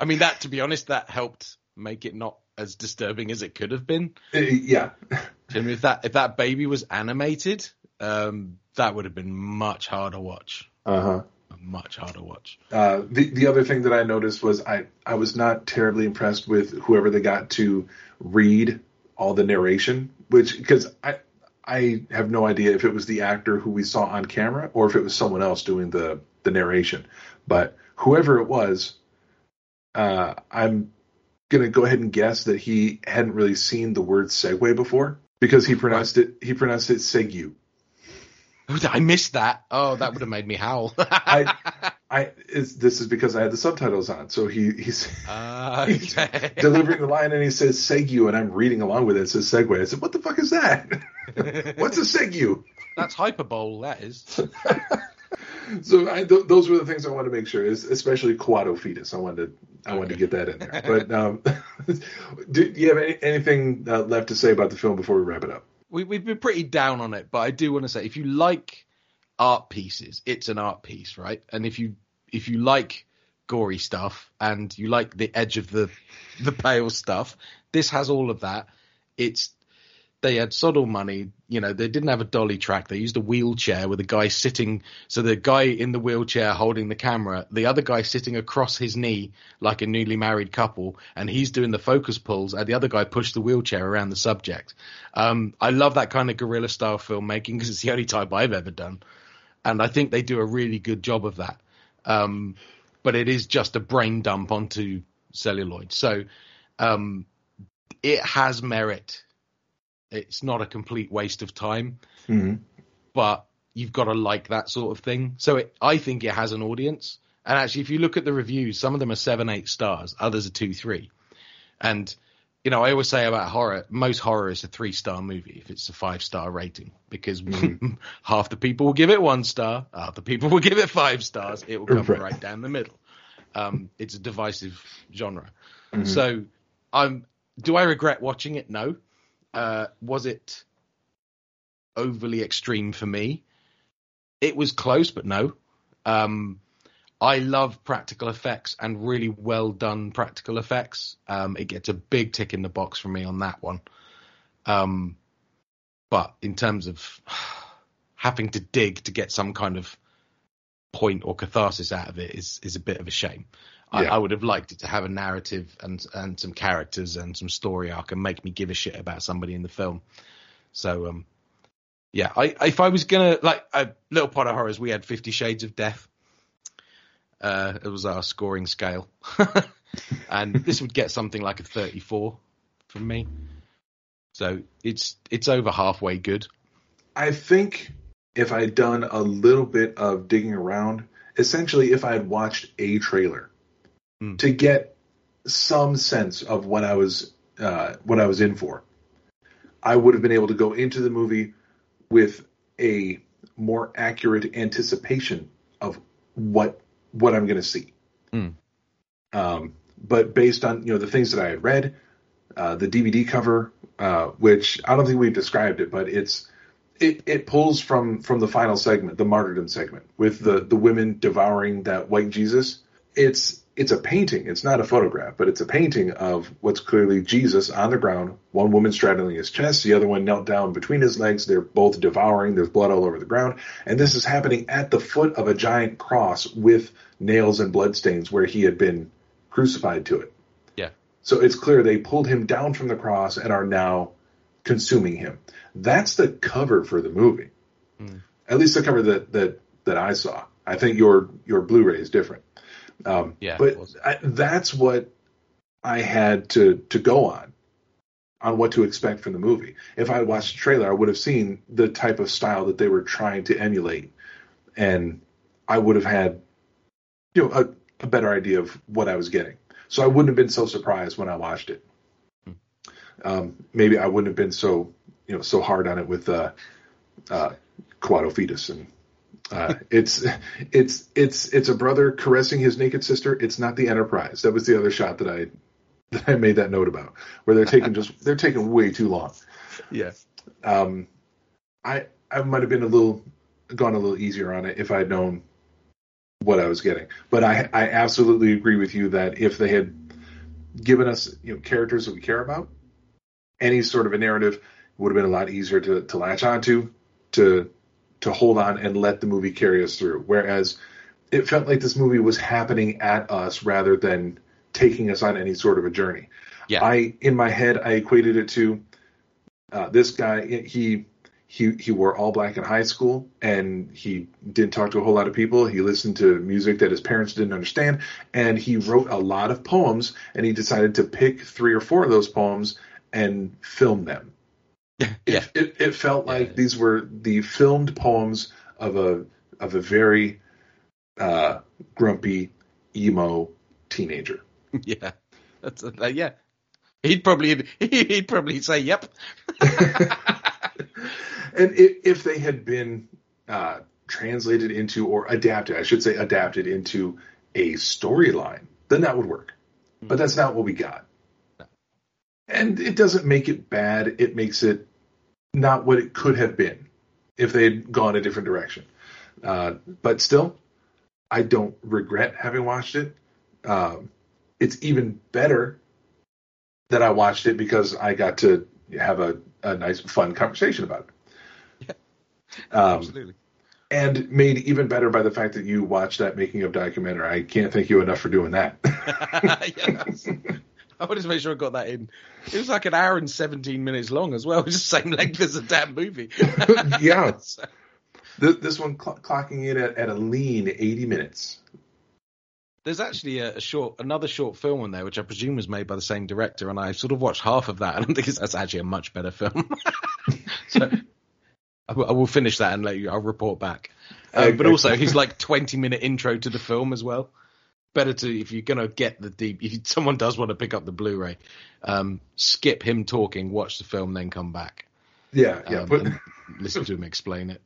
I mean, that to be honest, that helped make it not as disturbing as it could have been. Uh, yeah, I mean, if that if that baby was animated, um, that would have been much harder watch. uh huh. Much harder watch. Uh, the the other thing that I noticed was I I was not terribly impressed with whoever they got to read all the narration, which because I I have no idea if it was the actor who we saw on camera or if it was someone else doing the the narration, but whoever it was, uh, I'm gonna go ahead and guess that he hadn't really seen the word segue before because he pronounced it he pronounced it segue. I missed that. Oh, that would have made me howl. I I is this is because I had the subtitles on, so he he's Uh, He's delivering the line and he says segue and I'm reading along with it. It says segue. I said, what the fuck is that? What's a segue? That's hyperbole. That is. So I, th- those were the things I wanted to make sure, is especially Kuato fetus. I wanted to, I wanted to get that in there. But um, do, do you have any, anything uh, left to say about the film before we wrap it up? We, we've been pretty down on it, but I do want to say, if you like art pieces, it's an art piece, right? And if you if you like gory stuff and you like the edge of the the pale stuff, this has all of that. It's they had subtle money, you know, they didn't have a dolly track. They used a wheelchair with a guy sitting so the guy in the wheelchair holding the camera, the other guy sitting across his knee like a newly married couple, and he's doing the focus pulls, and the other guy pushed the wheelchair around the subject. Um, I love that kind of guerrilla style filmmaking because it's the only type I've ever done. And I think they do a really good job of that. Um, but it is just a brain dump onto celluloid. So um, it has merit. It's not a complete waste of time, Mm-hmm. but you've got to like that sort of thing. So it, I think it has an audience. And actually, if you look at the reviews, some of them are seven, eight stars, others are two, three. And you know, I always say about horror, most horror is a three star movie if it's a five star rating because half the people will give it one star, half the people will give it five stars. It will come Right. right, down the middle. Um, it's a divisive genre. Mhm. So, um, do I regret watching it? No. Uh, was it overly extreme for me? It was close, but no. Um, I love practical effects and really well done practical effects. Um, it gets a big tick in the box for me on that one. Um, but in terms of having to dig to get some kind of point or catharsis out of it is is a bit of a shame. I, Yeah. I would have liked it to have a narrative and and some characters and some story arc and make me give a shit about somebody in the film. So um, yeah, I if I was gonna like a little pot of horrors, we had Fifty Shades of Death. Uh, it was our scoring scale, and this would get something like a thirty-four from me. So it's it's over halfway good. I think if I'd done a little bit of digging around, essentially if I had watched a trailer Hmm. to get some sense of what I was uh, what I was in for, I would have been able to go into the movie with a more accurate anticipation of what what I'm going to see. Hmm. Um, but based on you know the things that I had read, uh, the DVD cover, uh, which I don't think we've described it, but it's it, it pulls from from the final segment, the martyrdom segment, with the the women devouring that white Jesus. It's it's a painting. It's not a photograph, but it's a painting of what's clearly Jesus on the ground. One woman straddling his chest, the other one knelt down between his legs. They're both devouring. There's blood all over the ground, and this is happening at the foot of a giant cross with nails and bloodstains where he had been crucified to it. Yeah. So it's clear they pulled him down from the cross and are now consuming him. That's the cover for the movie. Mm. At least the cover that that that I saw. I think your your Blu-ray is different. Um, Yeah, but. I, that's what I had to to go on on what to expect from the movie. If I had watched the trailer, I would have seen the type of style that they were trying to emulate, and I would have had you know a, a better idea of what I was getting. So I wouldn't have been so surprised when I watched it. Hmm. Um, maybe I wouldn't have been so you know so hard on it with uh, uh, Kuato Fetus and uh, it's it's it's it's a brother caressing his naked sister. It's not the Enterprise. That was the other shot that I that I made that note about, where they're taking just they're taking way too long. Yeah. Um, I I might have been a little gone a little easier on it if I'd known what I was getting. But I I absolutely agree with you that if they had given us you know characters that we care about, any sort of a narrative would have been a lot easier to to latch onto to to hold on and let the movie carry us through. Whereas it felt like this movie was happening at us rather than taking us on any sort of a journey. Yeah. I in my head I equated it to uh, this guy. He he he wore all black in high school and he didn't talk to a whole lot of people. He listened to music that his parents didn't understand and he wrote a lot of poems and he decided to pick three or four of those poems and film them. Yeah. It, it, it felt Yeah. like these were the filmed poems of a of a very uh, grumpy emo teenager. Yeah. That's uh, yeah. He'd probably he'd probably say yep. and if, if they had been uh, translated into or adapted, I should say adapted into a storyline, then that would work. But that's not what we got. And it doesn't make it bad. It makes it not what it could have been if they had gone a different direction. Uh, but still, I don't regret having watched it. Um, it's even better that I watched it because I got to have a, a nice, fun conversation about it. Um, Absolutely. and made even better by the fact that you watched that making of documentary. I can't thank you enough for doing that. yes. I wanted to make sure I got that in. It was like an hour and 17 minutes long as well. It was the same length as a damn movie. Yeah. So- Th- this one cl- clocking in at, at a lean 80 minutes. There's actually a, a short, another short film on there, which I presume was made by the same director, and I sort of watched half of that, and I think that's actually a much better film. so I will, finish that and let you. I'll report back. Um, but also, his like 20 minute intro to the film as well. Better to if you're gonna get the deep. If someone does want to pick up the Blu-ray, um, skip him talking, watch the film, then come back. Yeah, yeah. Um, put, listen to him explain it.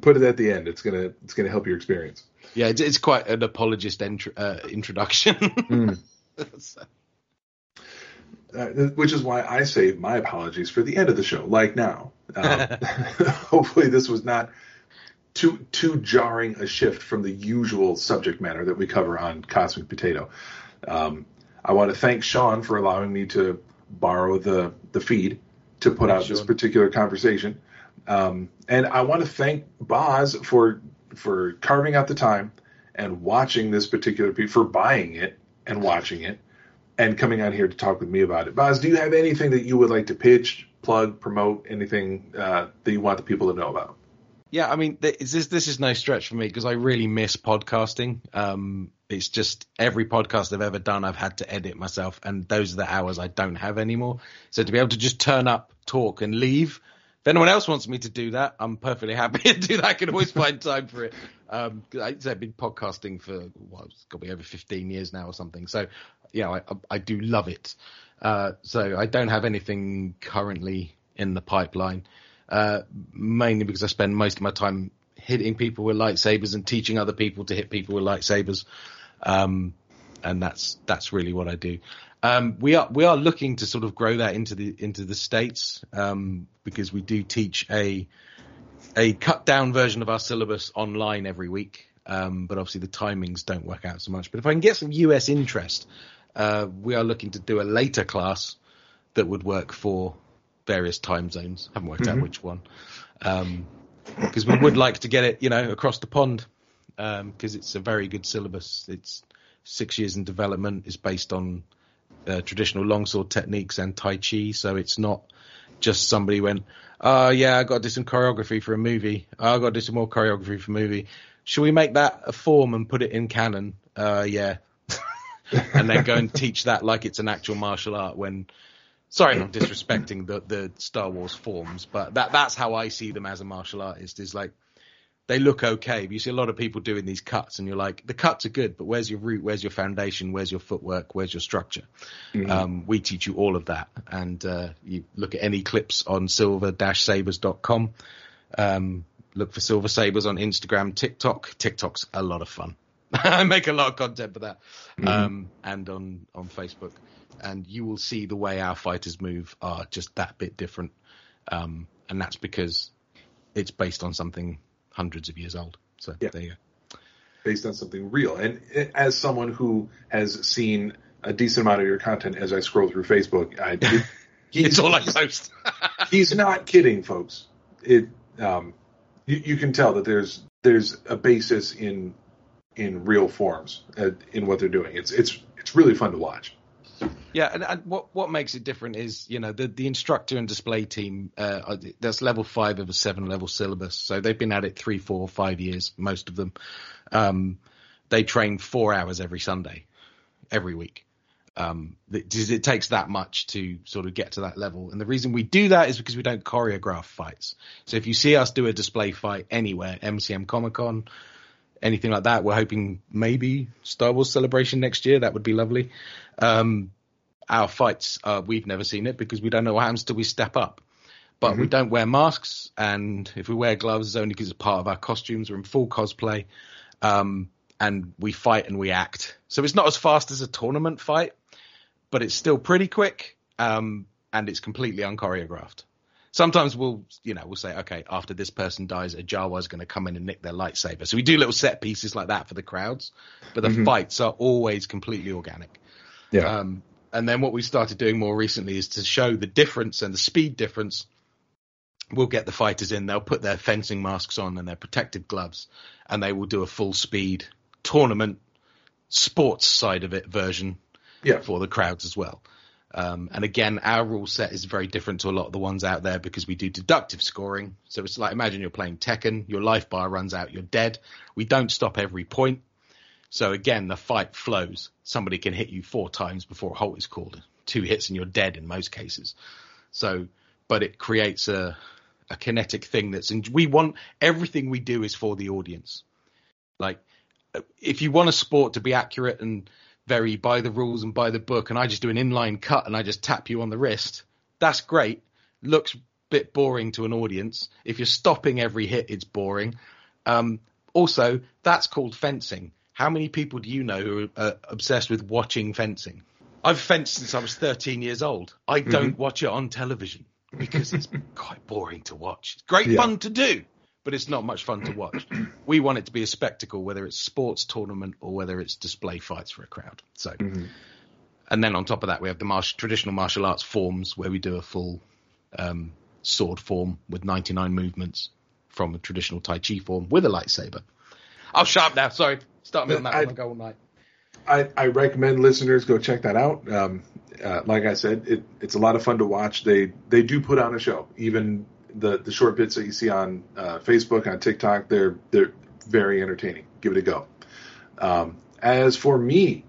put it at the end. It's gonna it's gonna help your experience. Yeah, it's, it's quite an apologist entr- uh, introduction. So- Uh, which is why I save my apologies for the end of the show, like now. Um, hopefully, this was not too too jarring a shift from the usual subject matter that we cover on Cosmic Potato. Um, I want to thank Sean for allowing me to borrow the the feed to put out this particular conversation, um, and I want to thank Boz for for carving out the time and watching this particular piece, for buying it and watching it and coming on here to talk with me about it. Boz, do you have anything that you would like to pitch, plug, promote, anything uh, that you want the people to know about? Yeah, I mean, this this is no stretch for me because I really miss podcasting. Um, it's just every podcast I've ever done, I've had to edit myself, and those are the hours I don't have anymore. So to be able to just turn up, talk, and leave. If anyone else wants me to do that, I'm perfectly happy to do that. I can always find time for it. Um, I've been podcasting for well, it's got to be over 15 years now or something. So, yeah, I, I do love it. Uh, so I don't have anything currently in the pipeline, uh, mainly because I spend most of my time hitting people with lightsabers and teaching other people to hit people with lightsabers. Um, and that's that's really what I do. Um, we are we are looking to sort of grow that into the into the states um, because we do teach a a cut down version of our syllabus online every week. Um, but obviously the timings don't work out so much. But if I can get some US interest, uh, we are looking to do a later class that would work for various time zones. Haven't worked mm-hmm. out which one. because um, we would like to get it, you know, across the pond because um, it's a very good syllabus. It's six years in development. It's based on uh, traditional longsword techniques and Tai Chi, so it's not just somebody went, oh yeah, I got to do some choreography for a movie. Oh, I got to do some more choreography for a movie. Should we make that a form and put it in canon? Uh, yeah. and then go and teach that like it's an actual martial art when sorry not disrespecting the the Star Wars forms, but that that's how I see them as a martial artist is like they look okay. But you see a lot of people doing these cuts, and you're like, the cuts are good, but where's your root? Where's your foundation? Where's your footwork? Where's your structure? Mm-hmm. Um, we teach you all of that, and uh, you look at any clips on silver-sabers.com. Um, look for Silver Sabers on Instagram, TikTok. TikTok's a lot of fun. I make a lot of content for that, mm-hmm. um, and on on Facebook, and you will see the way our fighters move are just that bit different, um, and that's because it's based on something hundreds of years old. So yeah. there you go. Based on something real. And as someone who has seen a decent amount of your content as I scroll through Facebook, I, it, it's all I post. he's not kidding, folks. It um, you, you, can tell that there's there's a basis in in real forms uh, in what they're doing. It's it's it's really fun to watch. Yeah, and, and, what what makes it different is you know the the instructor and display team. Uh, that's level five of a seven level syllabus, so they've been at it three, four, five years. Most of them, um, they train four hours every Sunday, every week. Um, it, it takes that much to sort of get to that level, and the reason we do that is because we don't choreograph fights. So if you see us do a display fight anywhere, MCM Comic Con, anything like that. We're hoping maybe Star Wars Celebration next year. That would be lovely. Um, our fights, uh, we've never seen it because we don't know what happens till we step up. But mm-hmm. we don't wear masks, and if we wear gloves, it's only because it's part of our costumes. We're in full cosplay, um, and we fight and we act. So it's not as fast as a tournament fight, but it's still pretty quick, um, and it's completely unchoreographed sometimes we'll you know we'll say okay after this person dies a Jawa's going to come in and nick their lightsaber. So we do little set pieces like that for the crowds but the mm-hmm. fights are always completely organic. Yeah. Um, and then what we started doing more recently is to show the difference and the speed difference. We'll get the fighters in they'll put their fencing masks on and their protective gloves and they will do a full speed tournament sports side of it version yeah. for the crowds as well um, and again, our rule set is very different to a lot of the ones out there because we do deductive scoring. So it's like imagine you're playing Tekken, your life bar runs out, you're dead. We don't stop every point. So again, the fight flows. Somebody can hit you four times before a halt is called. Two hits and you're dead in most cases. So, but it creates a a kinetic thing that's and we want everything we do is for the audience. Like if you want a sport to be accurate and very by the rules and by the book, and I just do an inline cut and I just tap you on the wrist, that's great. Looks a bit boring to an audience. If you're stopping every hit, it's boring. Um, also, that's called fencing. How many people do you know who are uh, obsessed with watching fencing? I've fenced since I was 13 years old. I don't mm-hmm. watch it on television because it's quite boring to watch. It's great yeah. fun to do, but it's not much fun to watch. we want it to be a spectacle, whether it's sports tournament or whether it's display fights for a crowd. So, mm-hmm. and then on top of that, we have the martial, traditional martial arts forms where we do a full um, sword form with 99 movements from a traditional Tai Chi form with a lightsaber. I'll sharp now. Sorry, start me on that. I, one. go all night. I, I recommend listeners go check that out. Um, uh, like I said, it, it's a lot of fun to watch. They they do put on a show, even the the short bits that you see on uh, Facebook, on TikTok, they're they're very entertaining. Give it a go. Um, as for me,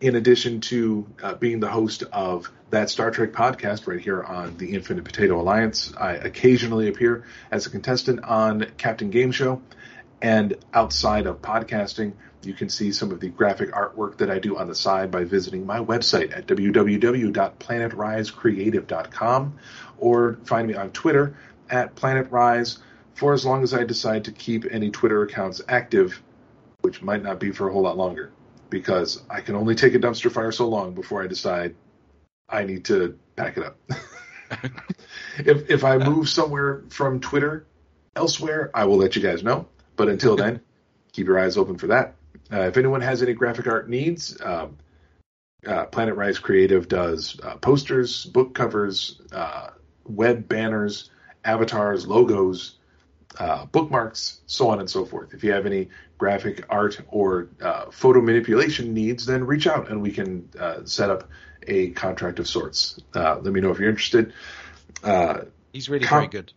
in addition to uh, being the host of that Star Trek podcast right here on the Infinite Potato Alliance, I occasionally appear as a contestant on Captain Game Show. And outside of podcasting, you can see some of the graphic artwork that I do on the side by visiting my website at www.planetrisecreative.com or find me on Twitter at PlanetRise for as long as I decide to keep any Twitter accounts active, which might not be for a whole lot longer because I can only take a dumpster fire so long before I decide I need to pack it up. if if I move somewhere from Twitter elsewhere, I will let you guys know. But until then, keep your eyes open for that. Uh, if anyone has any graphic art needs, um, uh, Planet Rise Creative does uh, posters, book covers, uh, web banners, avatars, logos, uh, bookmarks, so on and so forth. If you have any graphic art or uh, photo manipulation needs, then reach out and we can set up a contract of sorts. let me know if you're interested. He's really com- very good.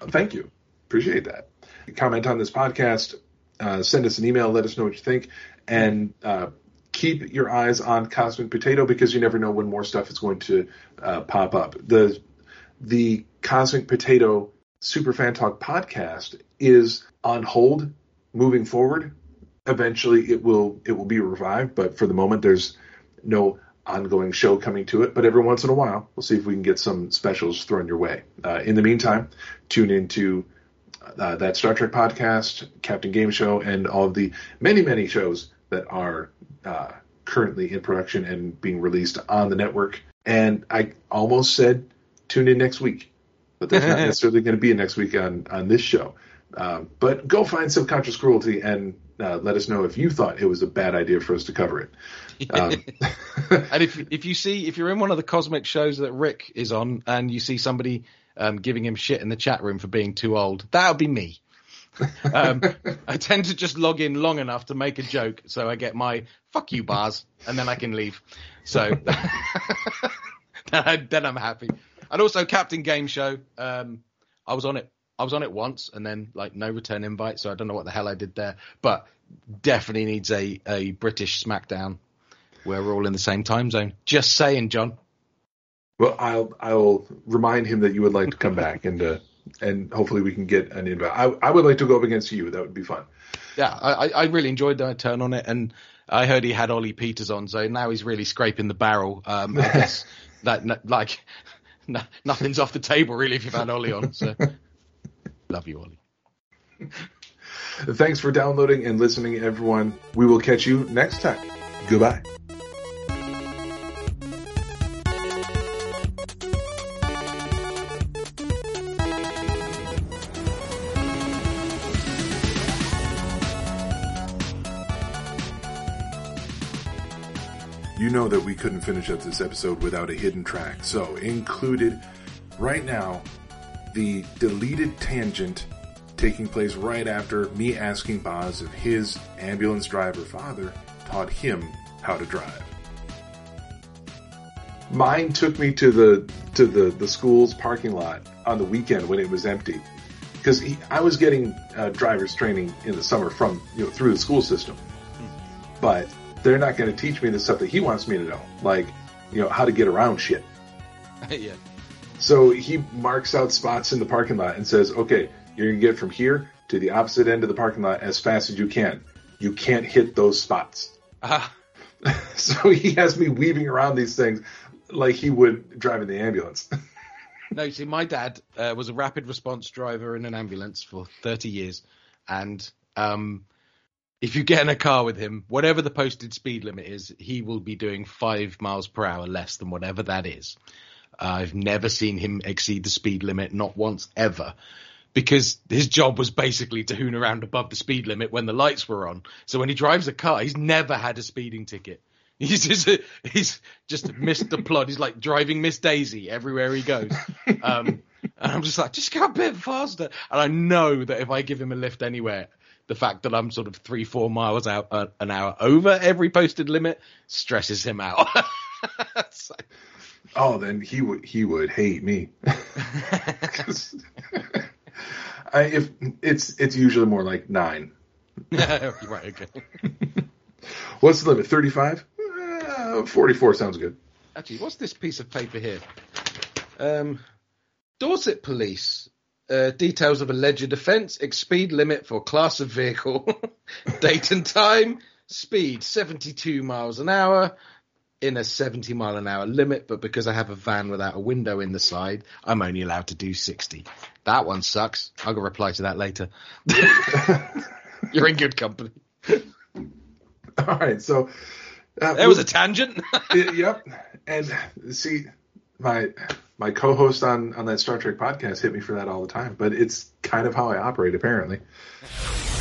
thank you. Appreciate that. Comment on this podcast, uh, send us an email, let us know what you think, and uh, keep your eyes on Cosmic Potato because you never know when more stuff is going to uh, pop up. The the Cosmic Potato Super Fan Talk podcast is on hold moving forward. Eventually, it will it will be revived, but for the moment, there's no ongoing show coming to it. But every once in a while, we'll see if we can get some specials thrown your way. Uh, in the meantime, tune into uh, that Star Trek podcast, Captain Game Show, and all of the many, many shows that are uh, currently in production and being released on the network. And I almost said tune in next week, but that's not necessarily going to be next week on, on this show. Um, but go find subconscious cruelty and uh, let us know if you thought it was a bad idea for us to cover it. Um, and if if you see if you're in one of the cosmic shows that Rick is on and you see somebody um, giving him shit in the chat room for being too old. That would be me. um, I tend to just log in long enough to make a joke, so I get my "fuck you" bars, and then I can leave. So then I'm happy. And also Captain Game Show. Um, I was on it. I was on it once, and then like no return invite. So I don't know what the hell I did there, but definitely needs a a British SmackDown where we're all in the same time zone. Just saying, John. Well, I'll I'll remind him that you would like to come back and uh, and hopefully we can get an invite. I I would like to go up against you. That would be fun. Yeah, I I really enjoyed that turn on it, and I heard he had Ollie Peters on, so now he's really scraping the barrel. Um, I guess that like no, nothing's off the table really if you've had Ollie on. So love you, Ollie. Thanks for downloading and listening, everyone. We will catch you next time. Goodbye. Know that we couldn't finish up this episode without a hidden track. So, included right now, the deleted tangent taking place right after me asking Boz if his ambulance driver father taught him how to drive. Mine took me to the to the, the school's parking lot on the weekend when it was empty because I was getting uh, driver's training in the summer from you know through the school system, but they're not going to teach me the stuff that he wants me to know, like you know how to get around shit. yeah. So he marks out spots in the parking lot and says, "Okay, you're going to get from here to the opposite end of the parking lot as fast as you can. You can't hit those spots." Uh-huh. so he has me weaving around these things like he would driving the ambulance. no, see, my dad uh, was a rapid response driver in an ambulance for 30 years, and um, if you get in a car with him, whatever the posted speed limit is, he will be doing five miles per hour less than whatever that is. Uh, I've never seen him exceed the speed limit, not once ever, because his job was basically to hoon around above the speed limit when the lights were on. So when he drives a car, he's never had a speeding ticket. He's just a, he's just missed the plot. He's like driving Miss Daisy everywhere he goes. Um, and I'm just like, just go a bit faster. And I know that if I give him a lift anywhere, the fact that I'm sort of three, four miles out uh, an hour over every posted limit stresses him out. so. Oh, then he would he would hate me. I, if it's it's usually more like nine. right, okay. What's the limit? Thirty five. Forty four sounds good. Actually, what's this piece of paper here? Um, Dorset Police. Uh, details of alleged offence, speed limit for class of vehicle, date and time, speed 72 miles an hour in a 70 mile an hour limit, but because I have a van without a window in the side, I'm only allowed to do 60. That one sucks. I'll go reply to that later. You're in good company. All right, so uh, There was a tangent. Yep. And see, my my co-host on on that Star Trek podcast hit me for that all the time, but it's kind of how I operate apparently.